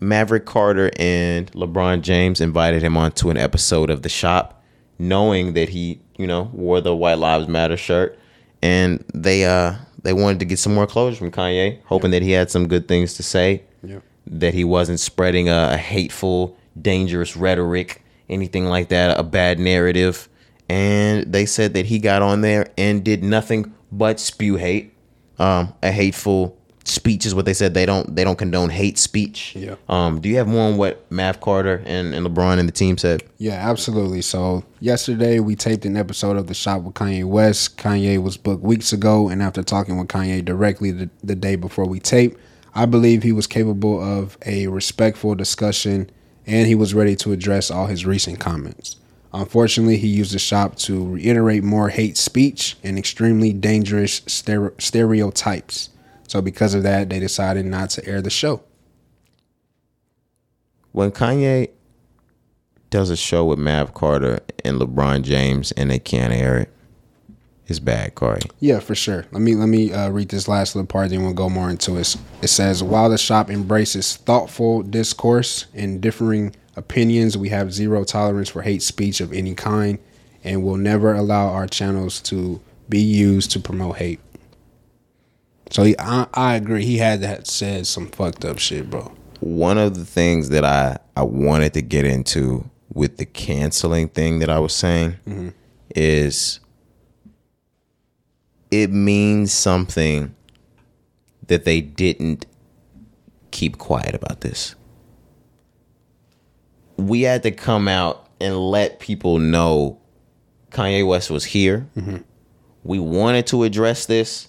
Maverick Carter and LeBron James invited him onto an episode of The Shop, knowing that he, you know, wore the White Lives Matter shirt, and they uh they wanted to get some more closure from Kanye, hoping that he had some good things to say, that he wasn't spreading a hateful, dangerous rhetoric, anything like that, a bad narrative. And they said that he got on there and did nothing but spew hate. Um, a hateful speech is what they said. They don't they don't condone hate speech. Yeah. Um, do you have more on what Mav Carter and, and LeBron and the team said? Yeah, absolutely. So yesterday we taped an episode of the shop with Kanye West. Kanye was booked weeks ago, and after talking with Kanye directly the, the day before we taped, I believe he was capable of a respectful discussion, and he was ready to address all his recent comments. Unfortunately, he used the shop to reiterate more hate speech and extremely dangerous stereotypes. So because of that, they decided not to air the show. When Kanye does a show with Mav Carter and LeBron James and they can't air it, it's bad, Corey. Yeah, for sure. Let me let me uh, read this last little part, then we'll go more into it. It says, "While the shop embraces thoughtful discourse and differing opinions, we have zero tolerance for hate speech of any kind, and will never allow our channels to be used to promote hate." So he, I, I agree. He had that said some fucked up shit, bro. one of the things that I I wanted to get into with the canceling thing that I was saying mm-hmm. is it means something that they didn't keep quiet about this. We had to come out and let people know Kanye West was here. We wanted to address this.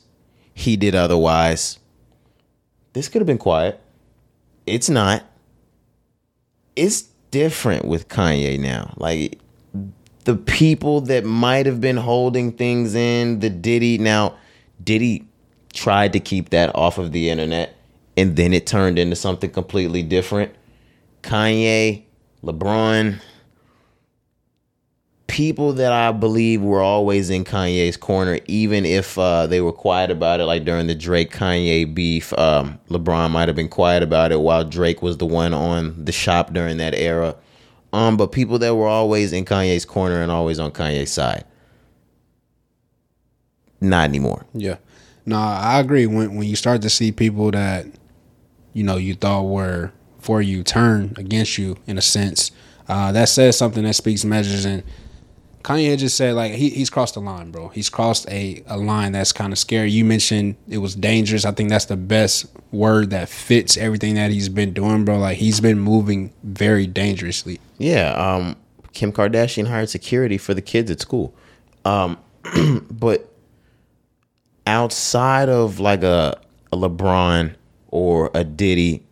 He did otherwise. This could have been quiet. It's not. It's different with Kanye now. Like the people that might have been holding things in, the Diddy now, Diddy tried to keep that off of the internet and then it turned into something completely different. Kanye, LeBron, people that I believe were always in Kanye's corner, even if uh, they were quiet about it, like during the Drake Kanye beef. Um, LeBron might have been quiet about it while Drake was the one on the shop during that era. Um, but people that were always in Kanye's corner and always on Kanye's side. Not anymore. Yeah. No, I agree. When when you start to see people that you know you thought were for you turn against you in a sense, uh, that says something that speaks measures. And Kanye just said like he, he's crossed the line, bro. He's crossed a, a line that's kind of scary. You mentioned it was dangerous. I think that's the best word that fits everything that he's been doing, bro. Like he's been moving very dangerously. Yeah, um, Kim Kardashian hired security for the kids at school. Um, [clears throat] but outside of like a, a LeBron or a Diddy,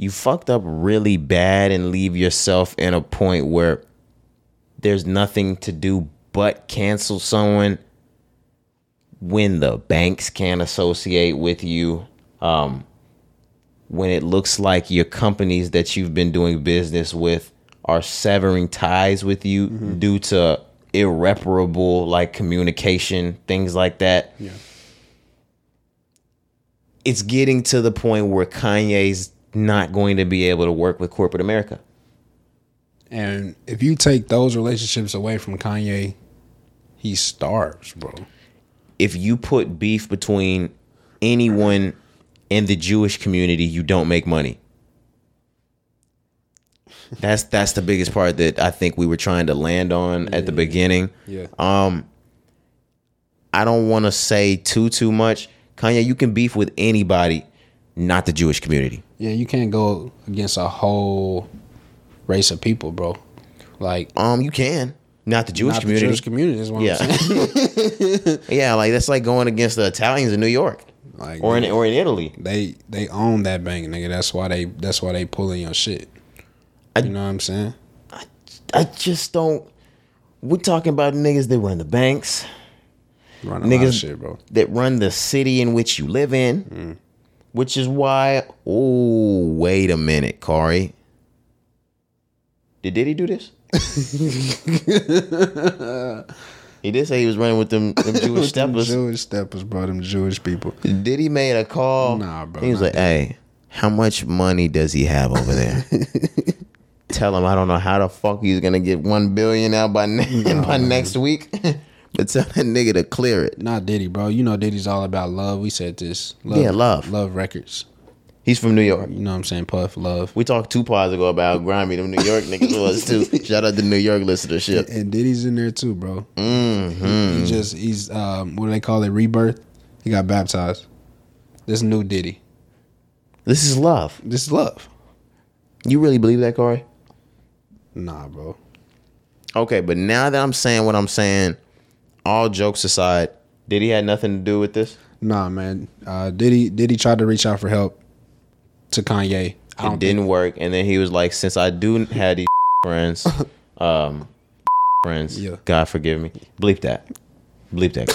you fucked up really bad and leave yourself in a point where there's nothing to do but cancel someone when the banks can't associate with you. Um, when it looks like your companies that you've been doing business with are severing ties with you due to irreparable like communication things like that Yeah. it's getting to the point where kanye's not going to be able to work with corporate america And if you take those relationships away from Kanye, he starves, bro. if you put beef between anyone in the jewish community you don't make money that's that's the biggest part that i think we were trying to land on at the beginning Yeah. Um, I don't want to say too too much. Kanye, you can beef with anybody, not the Jewish community. Yeah, you can't go against a whole race of people, bro. Like, Um, you can. Not the Jewish Not community. the Jewish community is what Yeah. I'm saying. [laughs] yeah, like that's like going against the Italians in New York Like or in or in Italy. they they own that bank, nigga. That's why they that's why they pulling your shit. I- you know what I'm saying? I I just don't. We're talking about niggas that run the banks, Run a lot of niggas shit, bro. that run the city in which you live in, which is why. Oh, wait a minute, Corey. Did Diddy do this? [laughs] he did say he was running with them, them [laughs] Jewish With them steppers. Jewish steppers, bro. Them Jewish people. Diddy made a call. Nah, bro, He was like, "Hey, how much money does he have over there?" [laughs] Tell him I don't know how the fuck he's gonna get one billion out by ne- by next week, tell that nigga to clear it. Not Diddy, bro. You know Diddy's all about love. We said this. Love, Yeah, love. Love records. He's from New York. You know what I'm saying? Puff, love. We talked two pods ago about how grimy them New York niggas was too. [laughs] Shout out to New York listenership. And Diddy's in there too, bro. Mm-hmm. He just he's um what do they call it? Rebirth. He got baptized. This new Diddy. This is love. This is love. You really believe that, Corey? Nah, bro. Okay, but now that I'm saying what I'm saying, all jokes aside, did he had nothing to do with this? Nah, man. Uh Diddy Diddy tried to reach out for help to Kanye. It didn't work and then he was like since i do have these [laughs] friends [laughs] um [laughs] friends Yeah. god forgive me bleep that bleep that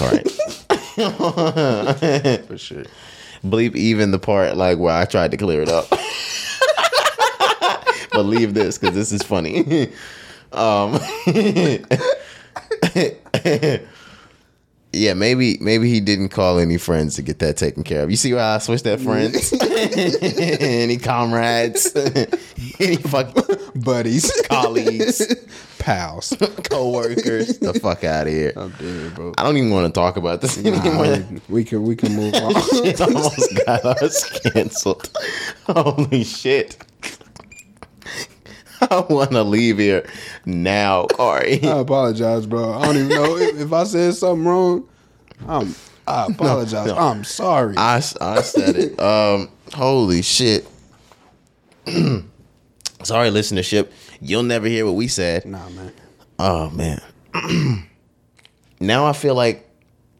think for sure. bleep even the part like where i tried to clear it up but leave this because this is funny um Yeah, maybe maybe he didn't call any friends to get that taken care of. You see why I switched that friends? [laughs] [laughs] any comrades? [laughs] any fucking Buddies. colleagues? Pals. co-workers. the fuck out of here. I'm dead, bro. I don't even want to talk about this anymore. We can we can move on. it almost got us canceled. Holy shit. [laughs] I want to leave here now, Corey. [laughs] I apologize, bro. I don't even know if, if I said something wrong. I'm, I [laughs] apologize. no. I'm sorry. I, I said it. Um, holy shit. [clears throat] Sorry, listenership. You'll never hear what we said. nah, man. Oh man. [clears throat] now I feel like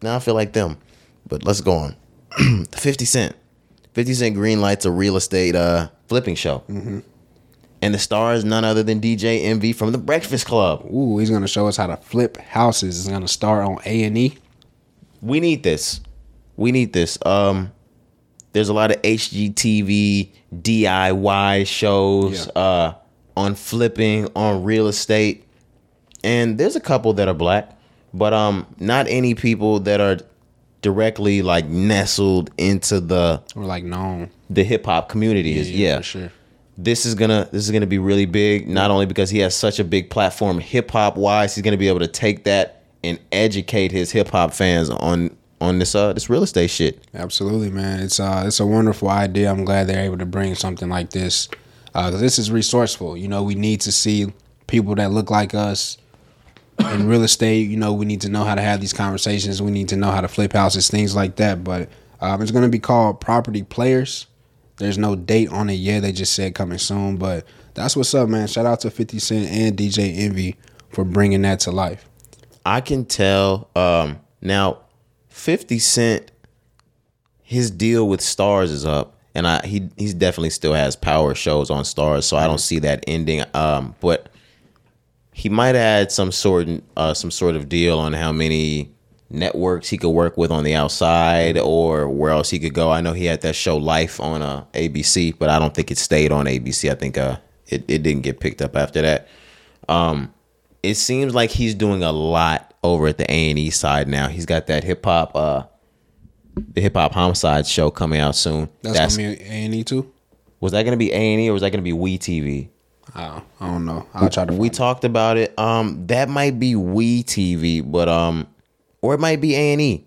now I feel like them. But let's go on. [clears throat] 50 Cent. 50 Cent green lights a real estate uh flipping show. And the star is none other than DJ Envy from the Breakfast Club. Ooh, he's gonna show us how to flip houses. He's gonna start on A and E. We need this. We need this. Um there's a lot of HGTV DIY shows Yeah. uh on flipping, on real estate. And there's a couple that are black, but um not any people that are directly like nestled into the Or like known. the hip hop community is yeah. for sure. This is gonna this is gonna be really big. Not only because he has such a big platform hip hop wise, he's gonna be able to take that and educate his hip hop fans on on this uh this real estate shit. Absolutely, man. It's uh it's a wonderful idea. I'm glad they're able to bring something like this. Uh 'cause this is resourceful. You know, we need to see people that look like us in real estate. You know, we need to know how to have these conversations. We need to know how to flip houses, things like that. But um, it's gonna be called Property Players. There's no date on it yet. They just said coming soon. But that's what's up, man. Shout out to 50 Cent and DJ Envy for bringing that to life. I can tell um now 50 Cent his deal with Starz is up and I he he's definitely still has power shows on Starz so I don't see that ending um but he might add some sort uh some sort of deal on how many networks he could work with on the outside or where else he could go. I know he had that show Life on uh ABC but I don't think it stayed on ABC. I think uh it, it didn't get picked up after that Um, it seems like he's doing a lot over at the A and E side now. He's got that hip hop, uh, the hip hop homicide show coming out soon. That's, gonna be A and E too. was that gonna be A and E or was that gonna be We TV? I I don't know. I'll try to. We talked about it. Um, that might be We TV, but um, or it might be A and E.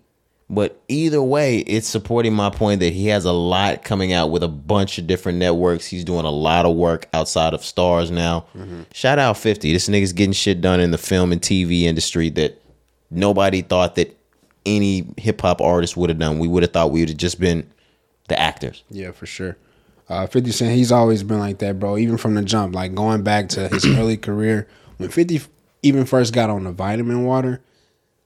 But either way, it's supporting my point that he has a lot coming out with a bunch of different networks. He's doing a lot of work outside of Starz now. Shout out 50. This nigga's getting shit done in the film and TV industry that nobody thought that any hip hop artist would have done. We would have thought we would have just been the actors. Yeah, for sure. Uh, 50 Cent, he's always been like that, bro. Even from the jump, like going back to his early career, when 50 even first got on the vitamin water,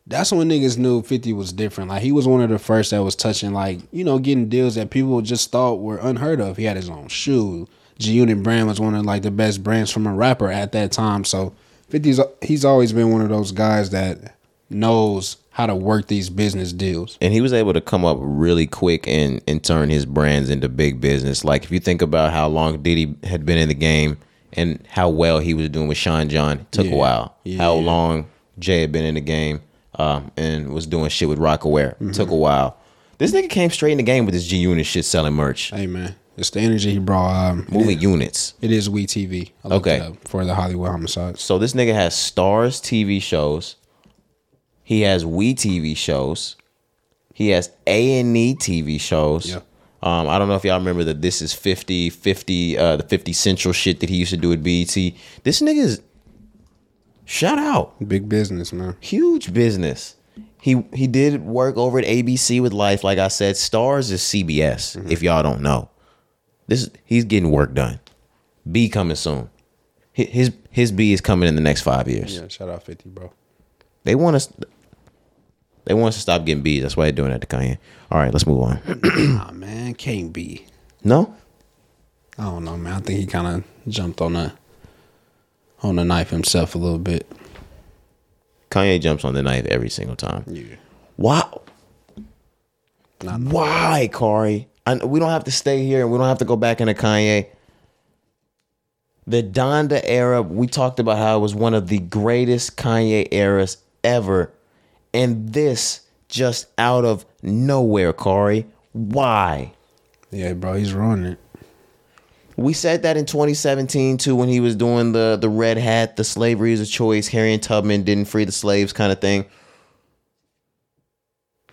that's when niggas knew 50 was different. Like he was one of the first that was touching like, you know, getting deals that people just thought were unheard of. He had his own shoe. G Unit brand was one of like the best brands from a rapper at that time. So 50's he's always been one of those guys that knows how to work these business deals. and he was able to come up really quick and and turn his brands into big business. Like if you think about how long Diddy had been in the game and how well he was doing with Sean John, it took Yeah. a while. Yeah. How long Jay had been in the game um, and was doing shit with Rocawear, it took a while. This nigga came straight in the game with his G Unit shit selling merch, Hey man, it's the energy he brought. Um, moving units. It is We TV. Okay. for the Hollywood homicides. So this nigga has Starz TV shows. He has We TV shows. He has A and E TV shows. Yeah. Um, I don't know if y'all remember that this is 50, 50, uh, the 50 Central shit that he used to do at BET. This nigga is shout out. Big business, man. Huge business. He he did work over at ABC with Life, like I said. Starz is CBS, Mm-hmm. if y'all don't know. This he's getting work done. B coming soon. His his B is coming in the next five years. Yeah, shout out 50, bro. They want us. They want us to stop getting B's. That's why they're doing that to Kanye. All right, let's move on. [clears throat] Nah, man, can't be. no, I don't know, man. I think he kind of jumped on the on the knife himself a little bit. Kanye jumps on the knife every single time. Yeah. Wow. Not Why, Corey? I, we don't have to stay here and we don't have to go back into Kanye. The Donda era, we talked about how it was one of the greatest Kanye eras ever. And this just out of nowhere, Corey. Why? Yeah, bro, he's ruining it. We said that in 2017 too, when he was doing the the red hat, the slavery is a choice. Harriet Tubman didn't free the slaves, kind of thing.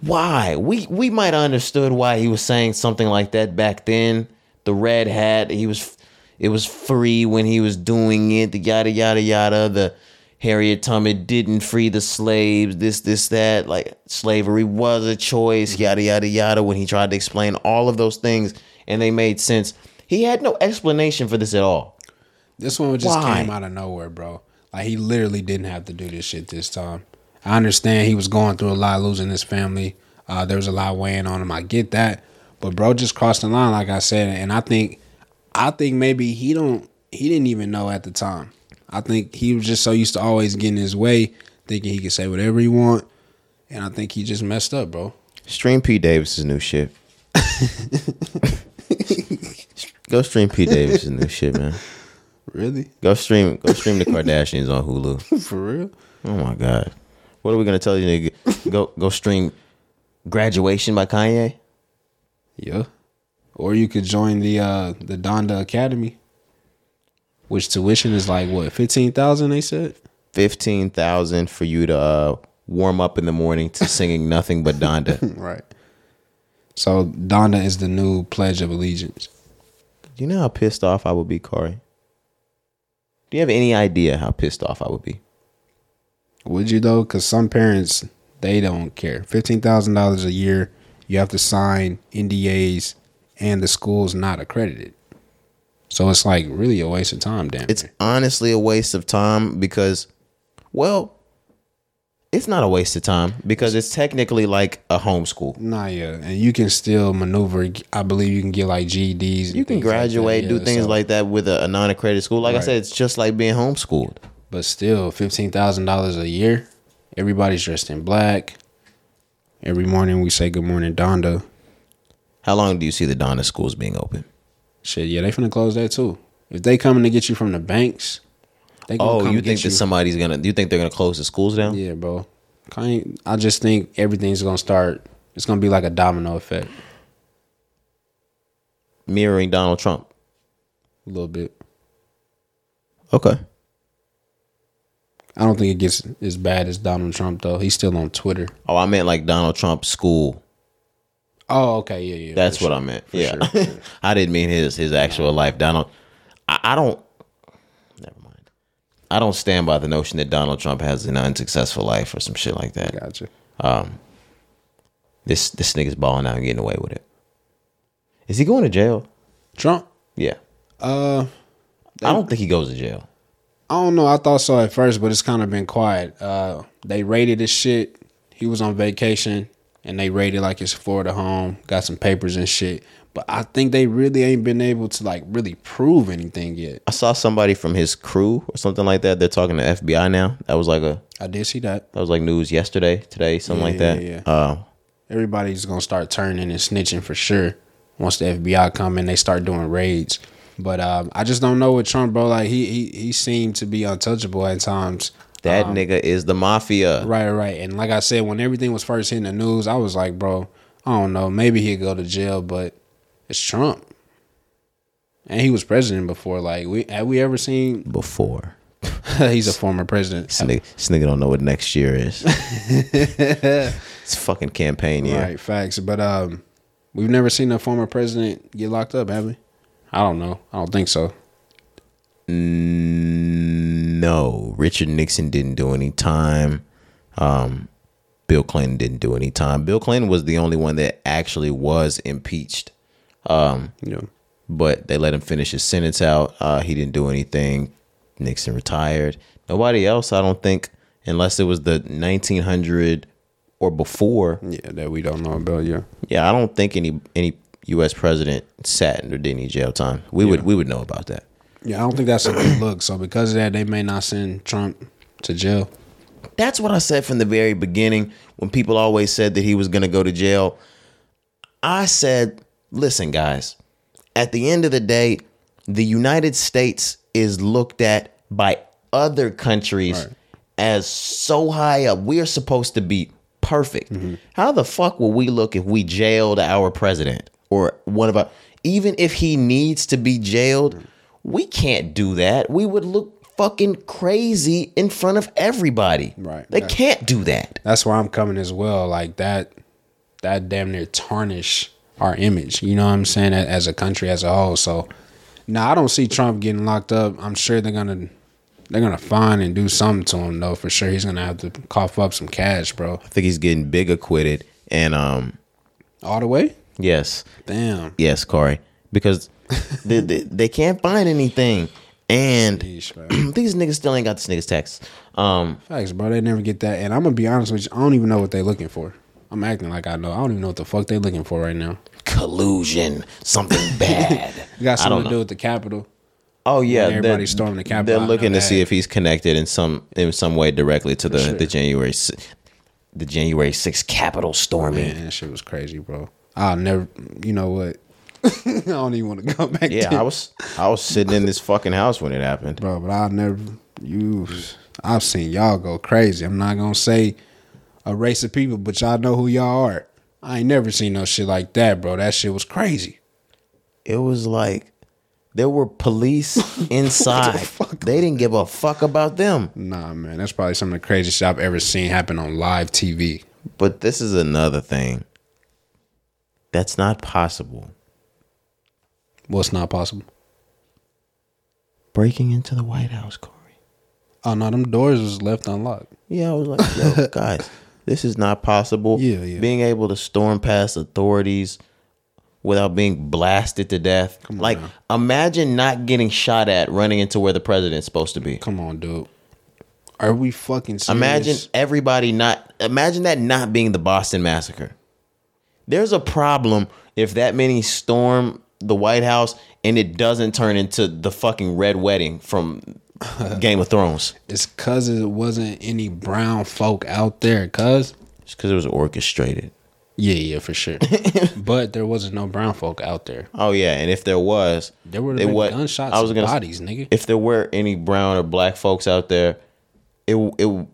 Why? We we might have understood why he was saying something like that back then. The red hat, he was, it was free when he was doing it. The yada yada yada. The Harriet Tubman didn't free the slaves. This this that. Like slavery was a choice. Yada yada yada. When he tried to explain all of those things, and they made sense. He had no explanation for this at all. This one just Why? came out of nowhere, bro. Like he literally didn't have to do this shit this time. I understand he was going through a lot, losing his family. Uh, there was a lot weighing on him. I get that, but bro just crossed the line, like I said, and I think, I think maybe he don't, he didn't even know at the time. I think he was just so used to always getting his way, thinking he could say whatever he want, and I think he just messed up, bro. Stream P Davis's new shit. [laughs] go stream P Davis's new shit, man. [laughs] Really, Go stream go stream the Kardashians on Hulu. [laughs] for real? Oh my god. What are we gonna tell you nigga? Go go stream Graduation by Kanye? Yeah. Or you could join the uh the Donda Academy. Which tuition is like what, fifteen thousand they said? Fifteen thousand for you to uh, warm up in the morning to singing nothing but Donda. [laughs] Right. So Donda is the new pledge of allegiance. Do you know how pissed off I would be, Corey? Do you have any idea how pissed off I would be? Would you though? Because some parents they don't care. Fifteen thousand dollars a year, you have to sign NDAs, and the school's not accredited. So it's like really a waste of time. Damn. It's near. honestly a waste of time because, well, it's not a waste of time because it's technically like a homeschool. Nah, yeah, and you can still maneuver. I believe you can get like GEDs. and You can things like graduate, do yeah, things so- like that with a, a non-accredited school. Like I said, it's just like being homeschooled. But still, fifteen thousand dollars a year. Everybody's dressed in black. Every morning we say good morning, Donda. How long do you see the Donda schools being open? Shit, yeah, they finna close that too. If they coming to get you from the banks, they gonna Oh, you think that somebody's gonna? You think they're gonna close the schools down? Yeah, bro. I just think everything's gonna start. It's gonna be like a domino effect, Mirroring Donald Trump. a little bit. Okay. I don't think it gets as bad as Donald Trump though. He's still on Twitter. Oh, I meant like Donald Trump's school. Oh, okay, yeah, yeah. That's what sure. I meant. For yeah, sure. [laughs] I didn't mean his his actual life. Donald, I, I don't. I don't stand by the notion that Donald Trump has an unsuccessful life or some shit like that. Gotcha. This this nigga's balling out and getting away with it. Is he going to jail? Trump. Yeah. Uh, I don't think he goes to jail. I don't know. I thought so at first, but it's kind of been quiet. Uh, they raided his shit. He was on vacation, and they raided like his Florida home. Got some papers and shit. But I think they really ain't been able to like really prove anything yet. I saw somebody from his crew or something like that. They're talking to FBI now. That was like a I did see that. that was like news yesterday, today, something Yeah, like that. yeah, Uh, Everybody's gonna start turning and snitching for sure once the FBI come and they start doing raids. But um, I just don't know with Trump, bro. Like he he he seemed to be untouchable at times. that nigga is the mafia. Right, right. And like I said, when everything was first hitting the news, I was like, bro, I don't know. Maybe he'd go to jail, but it's Trump. And he was president before. Like, we have we ever seen? [laughs] Before he's a former president. this nigga, this nigga don't know what next year is. [laughs] it's fucking campaign year. Right, facts. But um, we've never seen a former president get locked up, have we? I don't know. I don't think so. No, Richard Nixon didn't do any time. Um, Bill Clinton didn't do any time. Bill Clinton was the only one that actually was impeached. Um, Yeah. but they let him finish his sentence out. Uh, he didn't do anything. Nixon retired. Nobody else, I don't think, unless it was the 1900 or before. Yeah, that we don't know about. Yeah. Yeah, I don't think any any U.S. president sat or did any jail time. We would we would know about that. Yeah, I don't think that's a good look. So because of that, they may not send Trump to jail. That's what I said from the very beginning when people always said that he was going to go to jail. I said, listen, guys, at the end of the day, the United States is looked at by other countries Right. as so high up. We are supposed to be perfect. Mm-hmm. How the fuck will we look if we jailed our president or one of our, even if he needs to be jailed? We can't do that. We would look fucking crazy in front of everybody. Right. They can't do that. That's where I'm coming as well. Like that, that damn near tarnish our image. You know what I'm saying? As a country as a whole. So, now I don't see Trump getting locked up. I'm sure they're gonna they're gonna find and do something to him though. For sure, he's gonna have to cough up some cash, bro. I think he's getting big acquitted. And um, All the way. yes, Damn. yes, Corey, because [laughs] they, they, they can't find anything. And [clears throat] these niggas still ain't got this niggas text. Um, Facts, bro. They never get that. And I'm gonna be honest with you. I don't even know what they're looking for. I'm acting like I know. I don't even know what the fuck they're looking for right now. Collusion, something [laughs] bad. It got something to know. do with the Capitol. Oh yeah, when everybody they're- stormed the Capitol, They're looking to see if he's connected in some in some way directly to the sure. the January the January 6th Capitol storming. Man, that shit was crazy, bro. I'll never. You know what? [laughs] I don't even want to go back. Yeah, to I was I was sitting in this fucking house when it happened. bro. But I'll never. You, I've seen y'all go crazy. I'm not gonna say a race of people, but y'all know who y'all are. I ain't never seen no shit like that, bro. That shit was crazy. It was like there were police [laughs] inside. they didn't give a fuck about them. Nah, man, that's probably some of the craziest shit I've ever seen happen on live TV. But this is another thing. That's not possible. What's not possible? Breaking into the White House, Corey. Oh no, them doors was left unlocked. Yeah, I was like, yo, [laughs] guys, this is not possible. Yeah, yeah. Being able to storm past authorities without being blasted to death. like, now. imagine not getting shot at running into where the president's supposed to be. Come on, dude. Are we fucking serious? Imagine everybody not imagine that not being the Boston massacre. There's a problem if that many storm the White House and it doesn't turn into the fucking red wedding from [coughs] Game of Thrones. it's cause it wasn't any brown folk out there, cuz. Just because it was orchestrated. Yeah, yeah, for sure. [laughs] but there wasn't no brown folk out there. Oh yeah, and if there was, There would it have been gunshots I was gonna bodies, nigga. If there were any brown or black folks out there, it it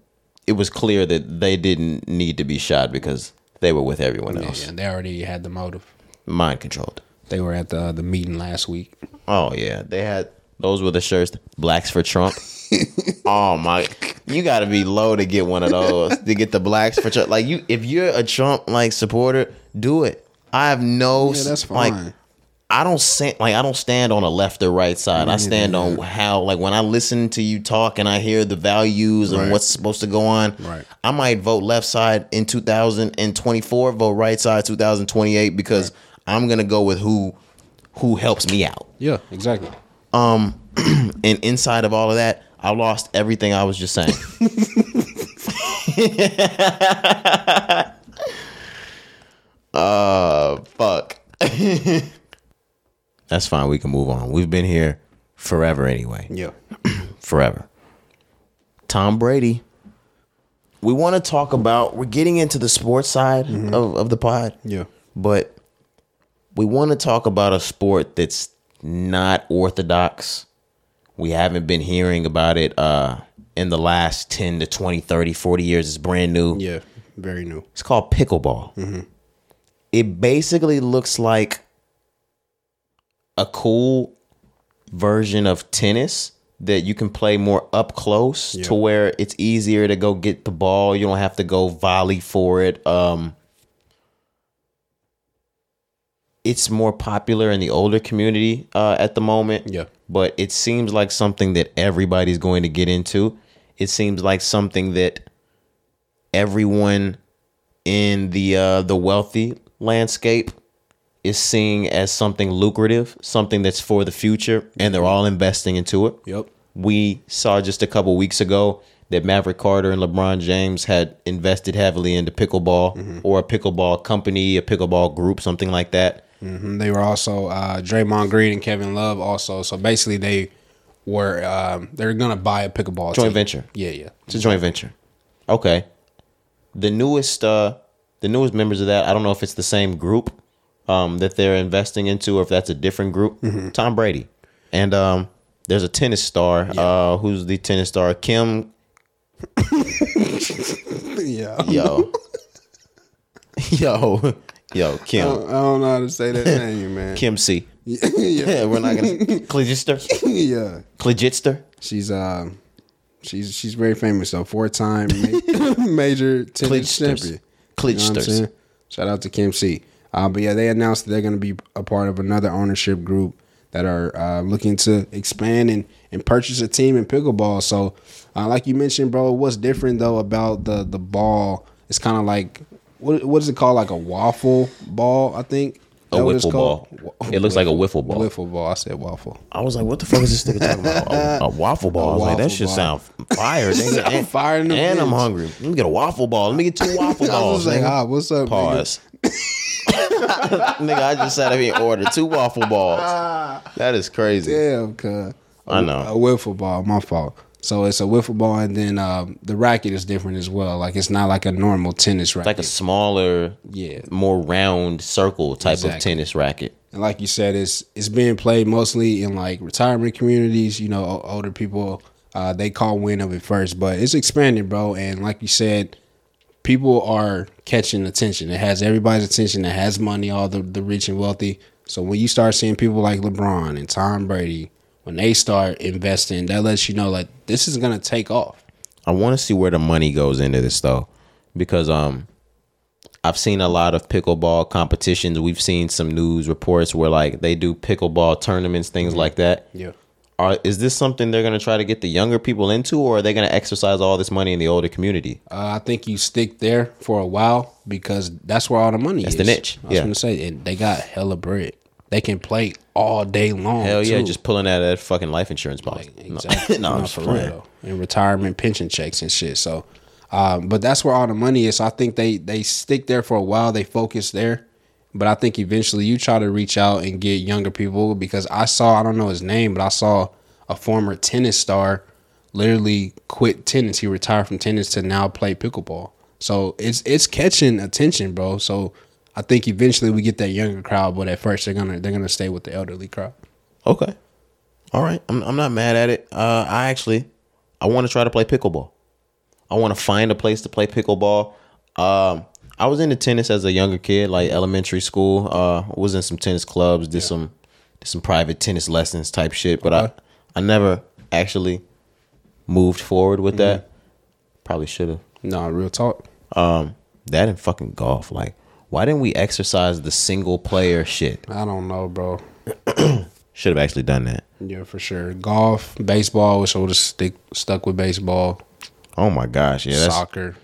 it was clear that they didn't need to be shot because they were with everyone yeah, else, yeah, they already had the motive. mind controlled. They were at the the meeting last week. Oh yeah, they had those were the shirts. Blacks for Trump. [laughs] oh my, you got to be low to get one of those to get the blacks for Trump. Like you, if you're a Trump like supporter, do it. I have no Yeah, that's like. fine. I don't stand like I don't stand on a left or right side. I stand on how like when I listen to you talk and I hear the values and Right. what's supposed to go on. Right. I might vote left side in 2024, vote right side 2028 because I'm gonna go with who who helps me out. Yeah, exactly. [clears throat] And inside of all of that, I lost everything I was just saying. [laughs] [laughs] uh, fuck. [laughs] That's fine. We can move on. We've been here forever anyway. Yeah. [clears throat] Forever. Tom Brady. We want to talk about. We're getting into the sports side of, of the pod Yeah. but we want to talk about a sport that's not orthodox. We haven't been hearing about it uh, in the last 10 to 20, 30, 40 years. It's brand new. Yeah. Very new. It's called pickleball. It basically looks like a cool version of tennis that you can play more up close to where it's easier to go get the ball. You don't have to go volley for it. Um, it's more popular in the older community uh, at the moment. Yeah. But it seems like something that everybody's going to get into. It seems like something that everyone in the uh, the wealthy landscape is seeing as something lucrative, something that's for the future, and they're all investing into it. Yep. We saw just a couple weeks ago that Maverick Carter and LeBron James had invested heavily into pickleball or a pickleball company, a pickleball group, something like that. Mhm. They were also uh, Draymond Green and Kevin Love also. So basically, they were um, they're gonna buy a pickleball Joint team. venture. Yeah, yeah. It's a joint venture. Okay. The newest uh the newest members of that, I don't know if it's the same group um that they're investing into or if that's a different group. Tom Brady. And um there's a tennis star, uh who's the tennis star? Kim [laughs] [laughs] Yeah. Yo. [laughs] yo. Yo, I Kim. don't, I don't know how to say that [laughs] name, man. Kim C. [laughs] yeah, [laughs] we're not gonna Cligitster? yeah. Cligitster? She's uh, she's she's very famous. So four time ma- major tennis champion. You know what I'm Klitsters. saying? Shout out to Kim C. Uh, but yeah, they announced that they're going to be a part of another ownership group that are uh, looking to expand and, and purchase a team in pickleball. So, uh, like you mentioned, bro, what's different though about the the ball? It's kind of like what what is it called? Like a waffle ball, I think. A That what wiffle ball. called? It looks like a wiffle ball. Wiffle ball. I said waffle. I was like, what the fuck is this nigga talking about? [laughs] A, a waffle ball. I was like, that should sound fire. [laughs] nigga. Sound and, fire in the and I'm hungry. Let me get a waffle ball. Let me get two [laughs] waffle balls. I balls. was like, nigga. ah, what's up? nigga? Pause. nigga, I just sat up here and ordered two waffle balls. That is crazy. Damn, cuz. I know. A wiffle ball, my fault. So it's a wiffle ball, and then um, the racket is different as well. Like it's not like a normal tennis racket. Like a smaller, Yeah. more round circle type of tennis racket. and like you said, it's it's being played mostly in like retirement communities. You know, older people uh, they call wind of it first, but it's expanding, bro. And like you said, people are catching attention. It has everybody's attention. It has money, all the the rich and wealthy. So when you start seeing people like LeBron and Tom Brady, when they start investing, that lets you know like this is gonna take off. I want to see where the money goes into this though, because um, I've seen a lot of pickleball competitions. We've seen some news reports where like they do pickleball tournaments, things like that. Yeah. Are is this something they're gonna try to get the younger people into, or are they gonna exercise all this money in the older community? Uh, I think you stick there for a while because that's where all the money That's is. the niche, I was yeah. gonna say, and they got hella bread. They can play all day long. Hell yeah, too. just pulling out of that fucking life insurance policy. Like, No. exactly. [laughs] no, I'm No, for playing. real. And retirement pension checks and shit. So, um, but that's where all the money is. So I think they they stick there for a while. They focus there. But I think eventually you try to reach out and get younger people because I saw I don't know his name, but I saw a former tennis star literally quit tennis. He retired from tennis to now play pickleball. So it's it's catching attention, bro. So I think eventually we get that younger crowd, but at first they're gonna they're gonna stay with the elderly crowd. Okay. All right. I'm I'm not mad at it. Uh I actually I want to try to play pickleball. I want to find a place to play pickleball. Um I was into tennis as a younger kid, like elementary school. Uh was in some tennis clubs, did some did some private tennis lessons type shit, but Okay. I I never actually moved forward with that. Probably should have. No, real talk. Um that and fucking golf. Like why didn't we exercise the single player shit? I don't know, bro. [clears throat] Should have actually done that. Yeah, for sure. Golf, baseball. Wish I would have stick stuck with baseball. Oh my gosh, yeah, that's Soccer.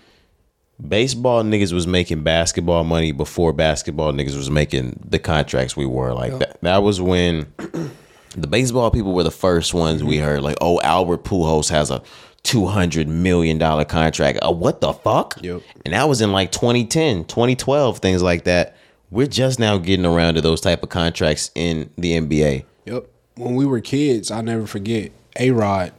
baseball niggas was making basketball money before basketball niggas was making the contracts we were like that. That was when [clears throat] The baseball people were the first ones we heard. Like, oh, Albert Pujols has a two hundred million dollar contract. Uh, what the fuck? Yep. And that was in like 2010, 2012, things like that. We're just now getting around to those type of contracts in the NBA. Yep. When we were kids, I'll never forget A Rod,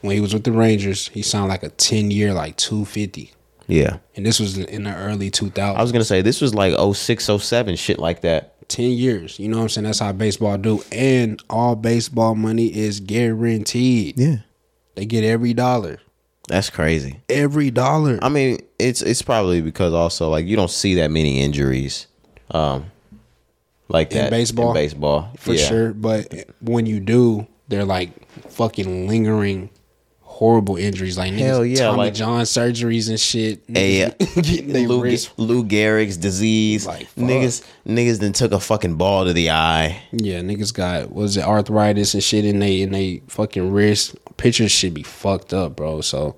when he was with the Rangers, he signed like a 10 year, like 250. Yeah. And this was in the early 2000s. I was gonna say this was like 06, 07, shit like that. 10 years. You know what I'm saying? That's how baseball do. And all baseball money is guaranteed. Yeah. They get every dollar. That's crazy. Every dollar. I mean, it's it's probably because also like you don't see that many injuries, um, like In that baseball? In baseball, for yeah. sure. But when you do, they're like fucking lingering, horrible injuries. Like niggas, Hell yeah, Tommy like- John surgeries and shit. [laughs] Hey, Niggas getting their Lou, wrist. Lou Gehrig's disease. Like, fuck. niggas, niggas then took a fucking ball to the eye. Yeah, niggas got was it arthritis and shit in they in they fucking wrist. Pictures should be fucked up, bro. So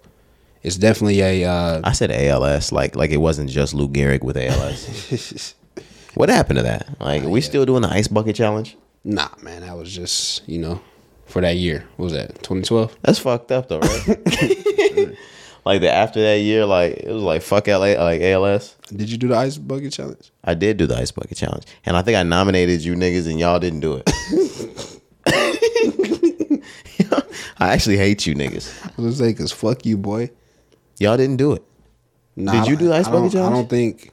it's definitely a uh I said ALS, like like it wasn't just Lou Gehrig with ALS. [laughs] what happened to that? Like, we still doing the ice bucket challenge? nah, man. That was just you know for that year. What was that 2012? That's fucked up though, right? [laughs] like the after that year, like it was like fuck LA, like ALS. Did you do the ice bucket challenge? I did do the ice bucket challenge, and I think I nominated you niggas, and y'all didn't do it. [laughs] I actually hate you niggas. I was gonna say, cause fuck you, boy. Y'all didn't do it. Nah, Did you do the ice bucket challenge? I don't think.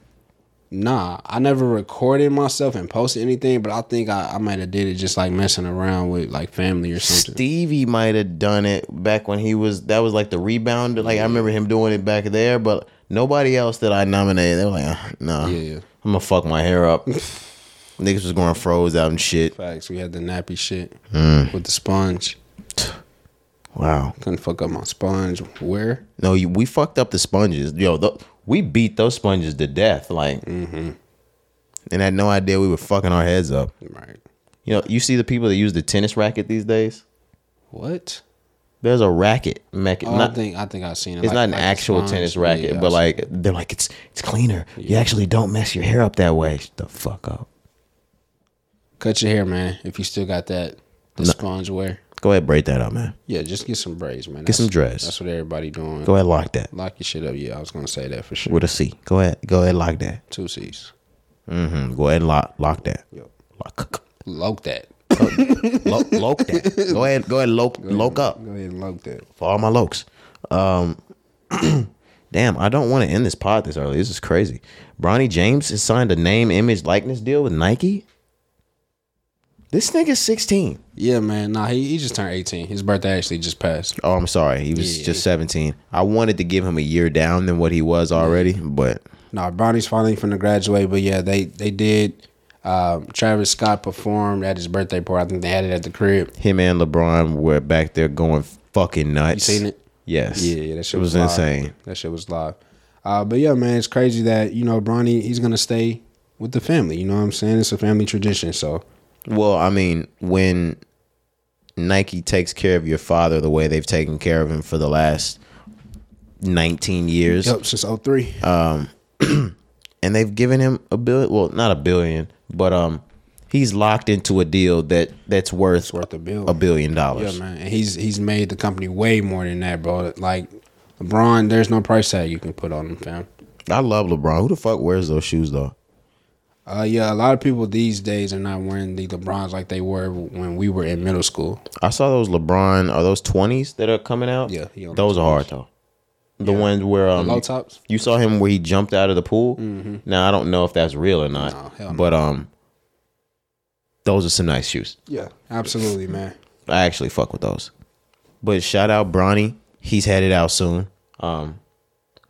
Nah, I never recorded myself and posted anything, but I think I, I might have did it just like messing around with like family or something. Stevie might have done it back when he was. That was like the rebound. Like I remember him doing it back there, but nobody else that I nominated. They were like, uh, no, Yeah, yeah. I'm gonna fuck my hair up. [laughs] Niggas was going froze out and shit. Facts. We had the nappy shit Mm. with the sponge. Wow. Couldn't fuck up my sponge. Where? No, you, we fucked up the sponges. Yo, th- we beat those sponges to death. Like, Mm-hmm. and had no idea we were fucking our heads up. Right. You know, you see the people that use the tennis racket these days. What? There's a racket. Mech- Oh, not, I think I think I've seen it. it's like- not an like actual tennis racket, yeah, but like they're like it's it's cleaner. You actually don't mess your hair up that way. Shut the fuck up. cut your hair, man. If you still got that the sponge wear. Go ahead, braid that up, man. Yeah, just get some braids, man. Get some That's- dreads. That's what everybody doing. Go ahead, lock that Lock your shit up. Yeah, I was gonna say that for sure. with a C. Go ahead, go ahead, lock that. Two C's. hmm Go ahead, and lock lock that. Yep. Lock, Loke that. lo- loke that. Go ahead, go ahead, loke loke up. Go ahead and loke that. for all my lokes. Um, [clears throat] damn, I don't want to end this pod this early. This is crazy. Bronny James has signed a name, image, likeness deal with Nike. This nigga's 16. Yeah, man. Nah, he, he just turned 18. His birthday actually just passed. Oh, I'm sorry. He was Yeah. just 17. I wanted to give him a year down than what he was already, but Nah, Bronny's finally finna graduate, but yeah, they they did. Um, Travis Scott performed at his birthday party. I think they had it at the crib. him and LeBron were back there going fucking nuts. You seen it? Yes. Yeah, yeah, that shit it was, was, live. insane. That shit was live. Uh, but yeah, man, it's crazy that you know Bronny he's gonna stay with the family. You know what I'm saying? It's a family tradition. So Well, I mean, when Nike takes care of your father the way they've taken care of him for the last 19 years, yep, since 03. [clears throat] and they've given him a billion, well, not a billion, but um, he's locked into a deal that that's worth, worth a bill. a billion dollars. Yeah, man. And he's he's made the company way more than that, bro. Like LeBron, there's no price tag you can put on him, fam. I love LeBron. Who the fuck wears those shoes though? Uh, yeah, a lot of people these days are not wearing the LeBrons like they were when we were in middle school. I saw those LeBron. Are those twenties that are coming out? Yeah, on those are hard though. The ones where um, low tops? You saw him where he jumped out of the pool. Now I don't know if that's real or not, No, but um, those are some nice shoes. Yeah, absolutely, man. I actually fuck with those. But shout out Bronny. He's headed out soon. Um,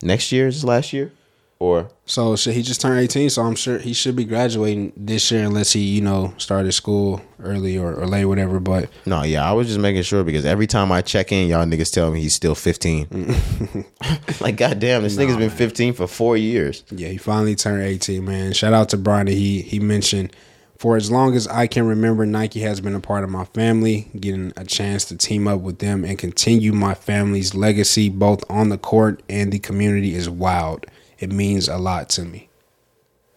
next year is last year, or So shit, he just turned 18, so I'm sure he should be graduating this year unless he, you know, started school early or, or late, whatever. But no? Yeah, I was just making sure because every time I check in, y'all niggas tell me he's still 15. Mm. [laughs] like goddamn, this nigga's been 15 for four years. yeah, he finally turned 18, man. Shout out to Bronny. He he mentioned for as long as I can remember, Nike has been a part of my family. Getting a chance to team up with them and continue my family's legacy, both on the court and the community, is wild. It means a lot to me.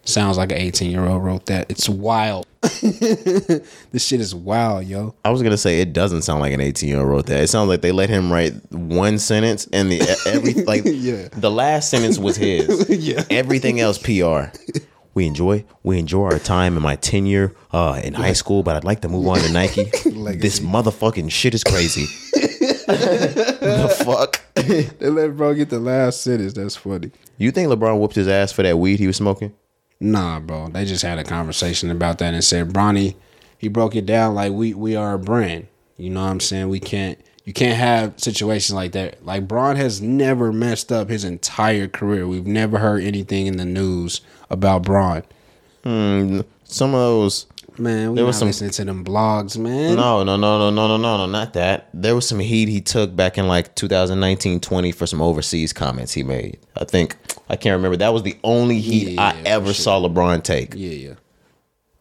Sounds like an 18 year old wrote that. It's wild. [laughs] this shit is wild, yo. I was gonna say it doesn't sound like an 18 year old wrote that. It sounds like they let him write one sentence and the every [laughs] like Yeah. the last sentence was his. [laughs] Yeah. Everything else PR. We enjoy we enjoy our time in my tenure uh, in high school, but I'd like to move on to Nike. this motherfucking shit is crazy. the fuck? They let bro get the last sentence. That's funny. You think LeBron whooped his ass for that weed he was smoking? Nah, bro. They just had a conversation about that and said Bronny, he broke it down like we we are a brand. You know what I'm saying? We can't you can't have situations like that. Like Bron has never messed up his entire career. We've never heard anything in the news about Bron. Hmm, some of those Man, we There not was some- listening to them blogs, man. No, no, no, no, no, no, no, no, not that. There was some heat he took back in like 2019 20 for some overseas comments he made. I think, I can't remember. That was the only heat I Yeah, ever sure. saw LeBron take. Yeah, yeah.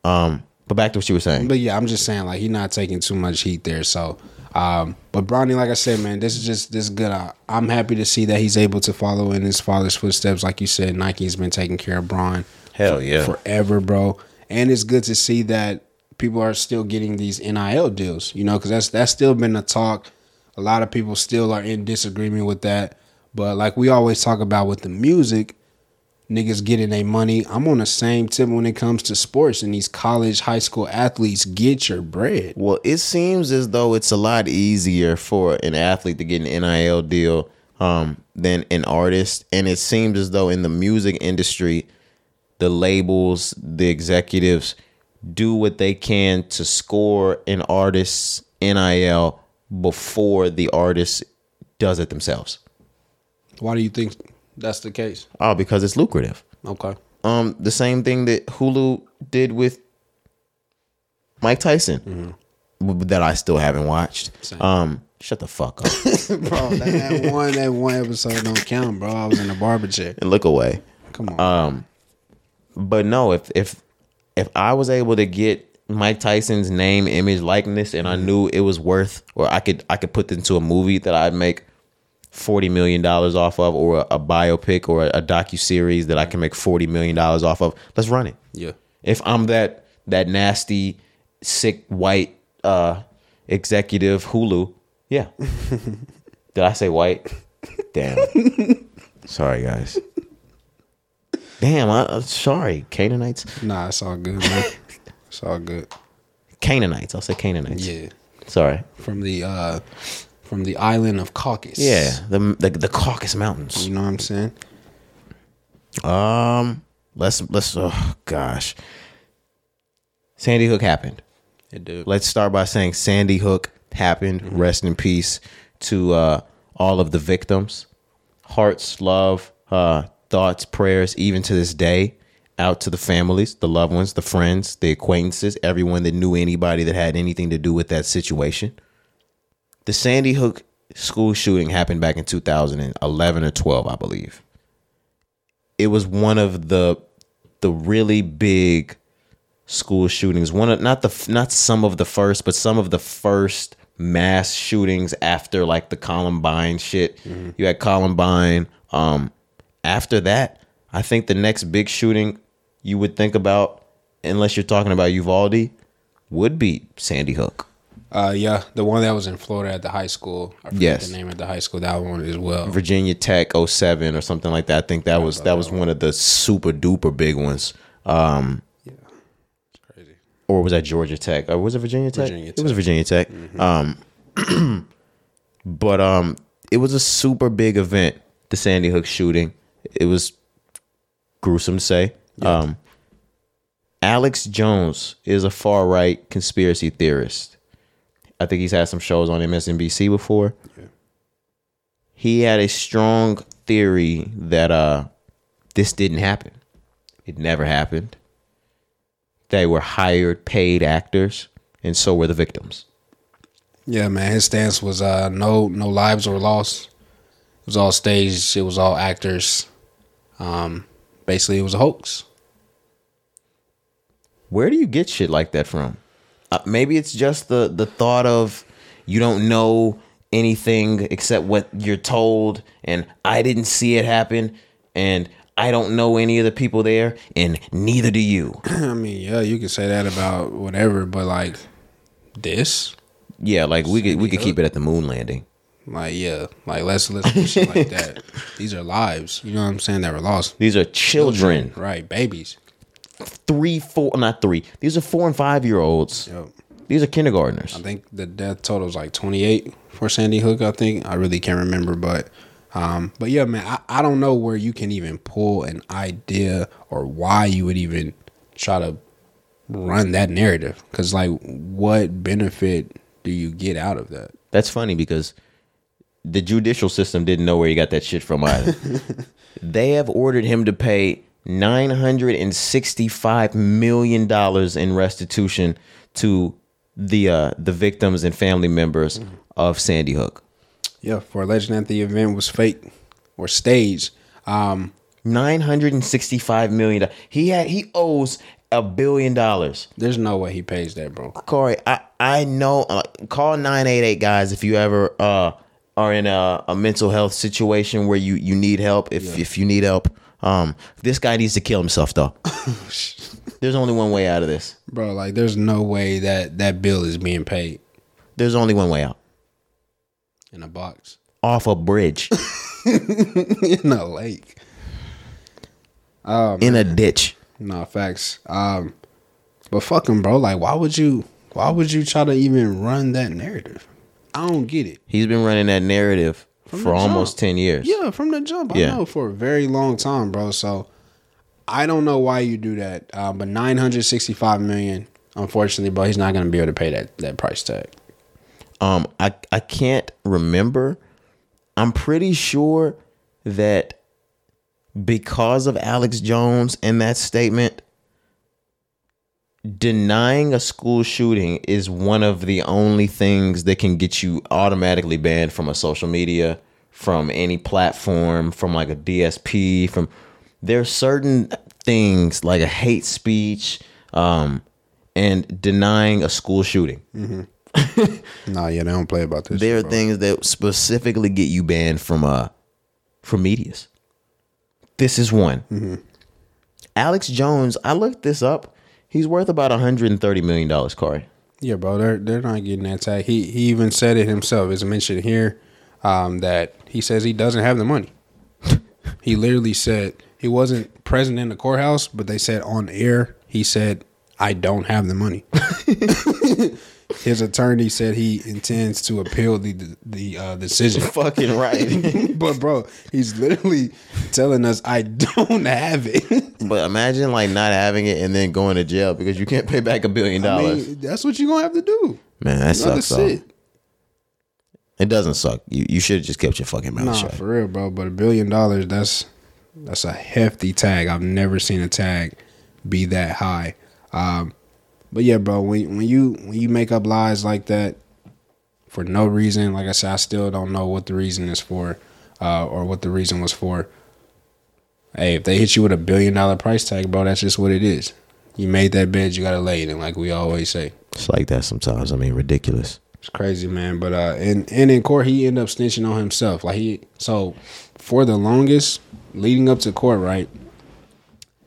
Um, but back to what you were saying. But yeah, I'm just saying like he's not taking too much heat there. So, um, but Bronny, like I said, man, this is just this is good. I, I'm happy to see that he's able to follow in his father's footsteps. Like you said, Nike's been taking care of Bron Hell yeah. forever, bro. And it's good to see that people are still getting these NIL deals. You know, because that's that's still been a talk. A lot of people still are in disagreement with that. But like we always talk about with the music, niggas getting their money. I'm on the same tip when it comes to sports and these college, high school athletes. Get your bread. Well, it seems as though it's a lot easier for an athlete to get an NIL deal um, than an artist. And it seems as though in the music industry, the labels, the executives do what they can to score an artist's NIL before the artist does it themselves. Why do you think that's the case? Oh, because it's lucrative. Okay. Um, the same thing that Hulu did with Mike Tyson, w- that I still haven't watched. Same. Um, shut the fuck up [laughs] bro, that one that one episode don't count, bro. I was in the barber chair. and look away. Come on. Um, but no, if if if I was able to get Mike Tyson's name, image, likeness, and I knew it was worth, or I could I could put into a movie that I'd make forty million dollars off of, or a, a biopic or a, a docu series that I can make forty million dollars off of. Let's run it. yeah. if I'm that that nasty, sick white uh executive Hulu, yeah. [laughs] Did I say white? Damn. [laughs] sorry, guys. Damn, I, I'm sorry, Canaanites. Nah, it's all good, man. [laughs] it's all good. Canaanites. I'll say Canaanites. Yeah. Sorry. From the uh from the island of Caucasus. Yeah, the the, the Caucasus Mountains. You know what I'm saying? Um, let's let's. Oh gosh, Sandy Hook happened. It do. let's start by saying Sandy Hook happened. Rest in peace to uh, all of the victims. Hearts, love, uh, thoughts, prayers, even to this day, out to the families, the loved ones, the friends, the acquaintances, everyone that knew anybody that had anything to do with that situation. The Sandy Hook school shooting happened back in 2011 or 12, I believe. It was one of the the really big school shootings. One of not the not some of the first, but some of the first mass shootings after like the Columbine shit. You had Columbine. Um, after that, I think the next big shooting you would think about, unless you're talking about Uvalde, would be Sandy Hook. Uh yeah, the one that was in Florida at the high school. I forget Yes. the name of the high school, that one as well. Virginia Tech 07 or something like that. I think that was that was one of the super duper big ones. Um, Crazy. or was that Georgia Tech? Or was it Virginia Tech? Virginia It was Virginia Tech. Um, [clears throat] but um, it was a super big event. The Sandy Hook shooting. It was gruesome to say. Um, Alex Jones is a far right conspiracy theorist. I think he's had some shows on MSNBC before. He had a strong theory that uh, this didn't happen. It never happened. They were hired, paid actors, and so were the victims. Yeah, man. His stance was uh no no lives were lost. It was all staged, it was all actors. Um basically it was a hoax. Where do you get shit like that from? Uh, maybe it's just the the thought of you don't know anything except what you're told, and I didn't see it happen, and I don't know any of the people there, and neither do you. [clears throat] I mean, yeah, you can say that about whatever, but like this, Yeah, like we could we could keep it at the moon landing. Like yeah, like let's let's do shit like [laughs] that. These are lives, you know what I'm saying, that were lost. These are children, Right, babies. three, four, not three. These are four and five year olds. Yep. These are kindergartners. I think the death total is like 28 for Sandy Hook. I think I really can't remember, but um, but yeah, man, I, I don't know where you can even pull an idea or why you would even try to run that narrative. Because like, what benefit do you get out of that? That's funny because the judicial system didn't know where he got that shit from either. [laughs] they have ordered him to pay nine hundred and sixty-five million dollars in restitution to the uh, the victims and family members of Sandy Hook. Yeah, for alleging that the event was fake or staged. Um, Nine hundred and sixty-five million. dollars. He had he owes a billion dollars. there's no way he pays that, bro. Cari, I I know. Uh, call nine eight eight guys if you ever uh are in a, a mental health situation where you you need help. If if you need help, um, this guy needs to kill himself though. [laughs] There's only one way out of this. Bro, like, there's no way that that bill is being paid There's only one way out. in a box Off a bridge, [laughs] in a lake. in a ditch. No facts. Um, but fuck him, bro. Like, why would you? Why would you try to even run that narrative? I don't get it. He's been running that narrative the for almost ten years. Yeah, from the jump, I Yeah. know for a very long time, bro. So I don't know why you do that. Uh, but nine hundred sixty-five million, unfortunately, bro, he's not gonna be able to pay that that price tag. Um, I I can't remember. I'm pretty sure that because of Alex Jones and that statement, denying a school shooting is one of the only things that can get you automatically banned from a social media, from any platform, from like a DSP, from there's certain things like a hate speech, um, and denying a school shooting. [laughs] Nah, yeah, they don't play about this. There are bro. things that specifically get you banned from uh from medias. This is one. Alex Jones, I looked this up. He's worth about 130 million dollars, Cari. Yeah, bro, they're they're not getting that tag. He he even said it himself. It's mentioned here um, that he says he doesn't have the money. [laughs] he literally said he wasn't present in the courthouse, but they said on air he said I don't have the money. [laughs] His attorney said he intends to appeal the the uh, decision. [laughs] Fucking right. [laughs] but bro, he's literally telling us I don't have it. [laughs] but imagine like not having it and then going to jail because you can't pay back a billion I dollars. mean, that's what you're gonna have to do. Man, that gotta sucks. Though. sit. It doesn't suck. You you should have just kept your fucking mouth Nah, shut. for real, bro. But a billion dollars, that's that's a hefty tag. I've never seen a tag be that high. Um, but yeah, bro, when when you when you make up lies like that for no reason, like I said, I still don't know what the reason is for, uh, or what the reason was for. Hey, if they hit you with a billion dollar price tag, bro, that's just what it is. You made that bed, you gotta lay it, like we always say. It's like that sometimes. I mean, ridiculous. It's crazy, man. But uh, and and in court, he ended up snitching on himself. Like he, so for the longest leading up to court, right?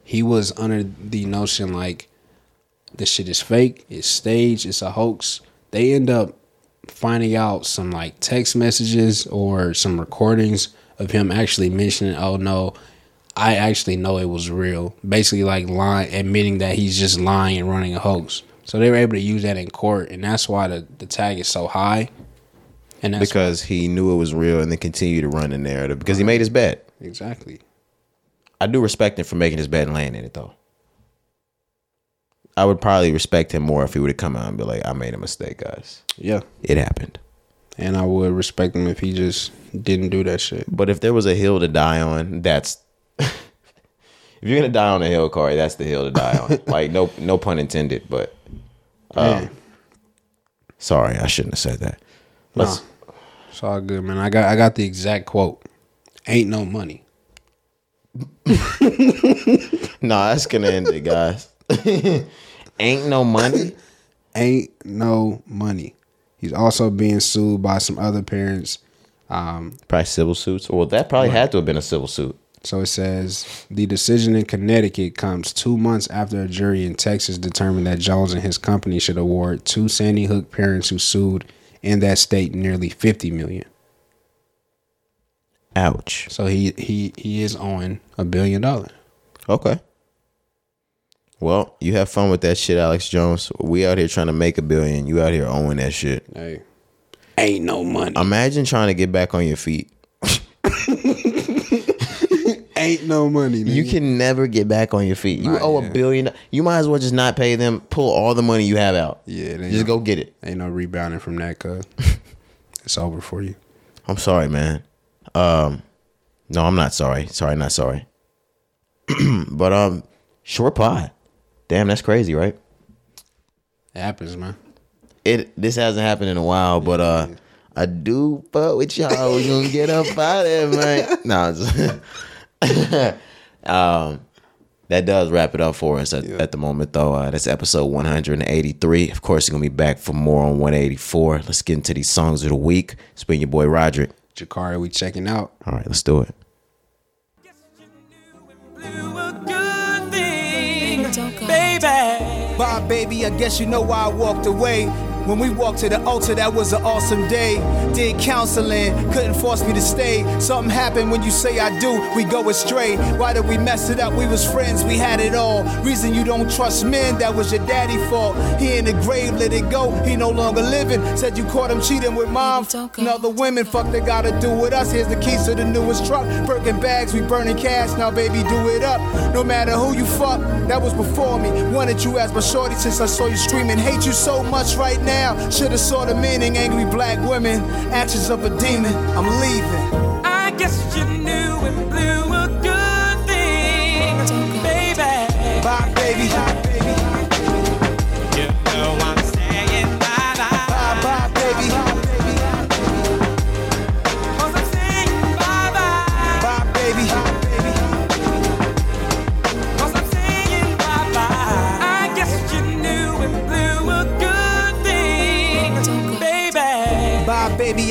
He was under the notion like this shit is fake, it's staged, it's a hoax. They end up finding out some like text messages or some recordings of him actually mentioning, "Oh no, I actually know it was real." Basically, like lying, admitting that he's just lying and running a hoax. So they were able to use that in court, and that's why the, the tag is so high. And that's Because he knew it was real and then continued to run the narrative because he made his bet. exactly. I do respect him for making his bet and laying in it though. I would probably respect him more if he would have come out and be like, I made a mistake, guys. Yeah, It happened. and I would respect him if he just didn't do that shit. But if there was a hill to die on, that's [laughs] if you're gonna die on a hill, Cari, that's the hill to die on. [laughs] like no no pun intended, but uh, Man, sorry, I shouldn't have said that. Let's it's all good, man. I got I got the exact quote. Ain't no money. [laughs] Nah, that's gonna end it, guys. Ain't no money. [coughs] Ain't no money. He's also being sued by some other parents. Um, Probably civil suits. Well, that probably had to have been a civil suit. So it says the decision in Connecticut comes two months after a jury in Texas determined that Jones and his company should award two Sandy Hook parents who sued in that state nearly fifty million. Ouch. So he he he is owing a billion dollars. Okay. Well, you have fun with that shit, Alex Jones. We out here trying to make a billion. You out here owing that shit. Hey, ain't no money. Imagine trying to get back on your feet. [laughs] ain't no money. You can never get back on your feet. You Not owe yet. a billion. You might as well just not pay them. Pull all the money you have out. Yeah, Just know. go get it. ain't no rebounding from that. Cause [laughs] it's over for you. I'm sorry, man. Um, no, I'm not sorry. Sorry, not sorry. [clears throat] but um, short pod. Damn, that's crazy, right? It happens, man. It this hasn't happened in a while, but uh, I do fuck with y'all. We gonna get up out of there, man. [laughs] No, it's- [laughs] um, that does wrap it up for us at, at the moment, though. Uh, that's episode 183. Of course, you're gonna be back for more on 184. Let's get into these songs of the week. It's been your boy Roderick. Jakari, we checking out. All right, let's do it. Baby. I guess you know why I walked away. When we walked to the altar, that was an awesome day. Did counseling, couldn't force me to stay. Something happened when you say I do, we go astray. Why did we mess it up? We was friends, we had it all. Reason you don't trust men, that was your daddy fault. He in the grave, let it go. He no longer living. Said you caught him cheating with mom. and other women. Fuck they gotta do with us. Here's the keys to the newest truck. Birkin bags, we burning cash. Now, baby, do it up. No matter who you fuck, that was before me. Wanted you as my shorty since I saw you screaming. Hate you so much right now. Should've saw the meaning. Angry black women, actions of a demon. I'm leaving. I guess you knew and blew a good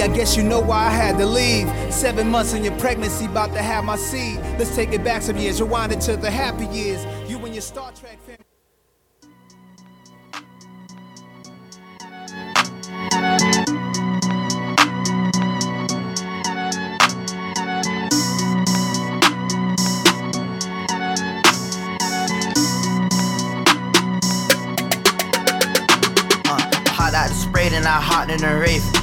I guess you know why I had to leave. Seven months in your pregnancy, about to have my seed. Let's take it back some years. Rewind it to the happy years. You and your Star Trek family. Uh, then I hot in the rave.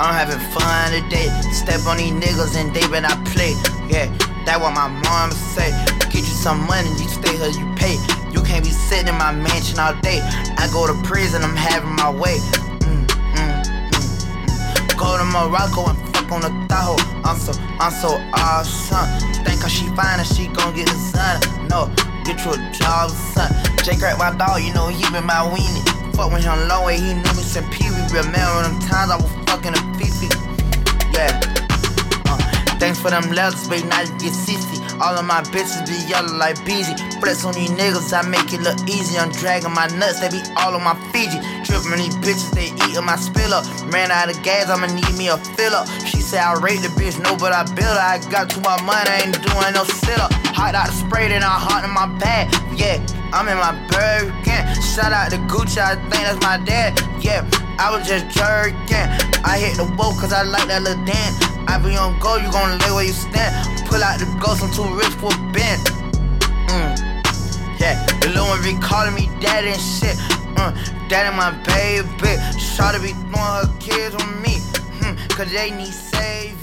I'm having fun today. Step on these niggas and they better not play. Yeah, that what my mama say. Get you some money, you stay here, you pay. You can't be sitting in my mansion all day. I go to prison, I'm having my way. Mm, mm, mm, mm. Go to Morocco and fuck on the Tahoe. I'm so, I'm so awesome. Think cause she fine and she gon' get the sun. No, get you a job, son. Jake crack my dog, you know he been my weenie. Fuck with him low way, he knew me since Pee Wee. Remember them times I was fucking a Fifi. Yeah. Uh, thanks for them letters, baby, now you get sissy. All of my bitches be yellow like Beezy. Flex on these niggas, I make it look easy. I'm dragging my nuts, they be all on my Fiji. Tripping these bitches, they eating my spill up. Ran out of gas, I'ma need me a fill up. She said I rate the bitch, no, but I build her. I got too much money, I ain't doing no sit up. Hot out the spray, then I hot in my bag. Yeah, I'm in my Birkin. Shout out to Gucci, I think that's my dad. Yeah, I was just jerking. I hit the boat cause I like that little dance. I be on go, you gon' lay where you stand. Pull out the ghost, I'm too rich for a bend. Mm. Yeah, the little one be calling me daddy and shit. Mm. Daddy, my baby. Shawty be throwing her kids on me. Hmm. Cause they need saving.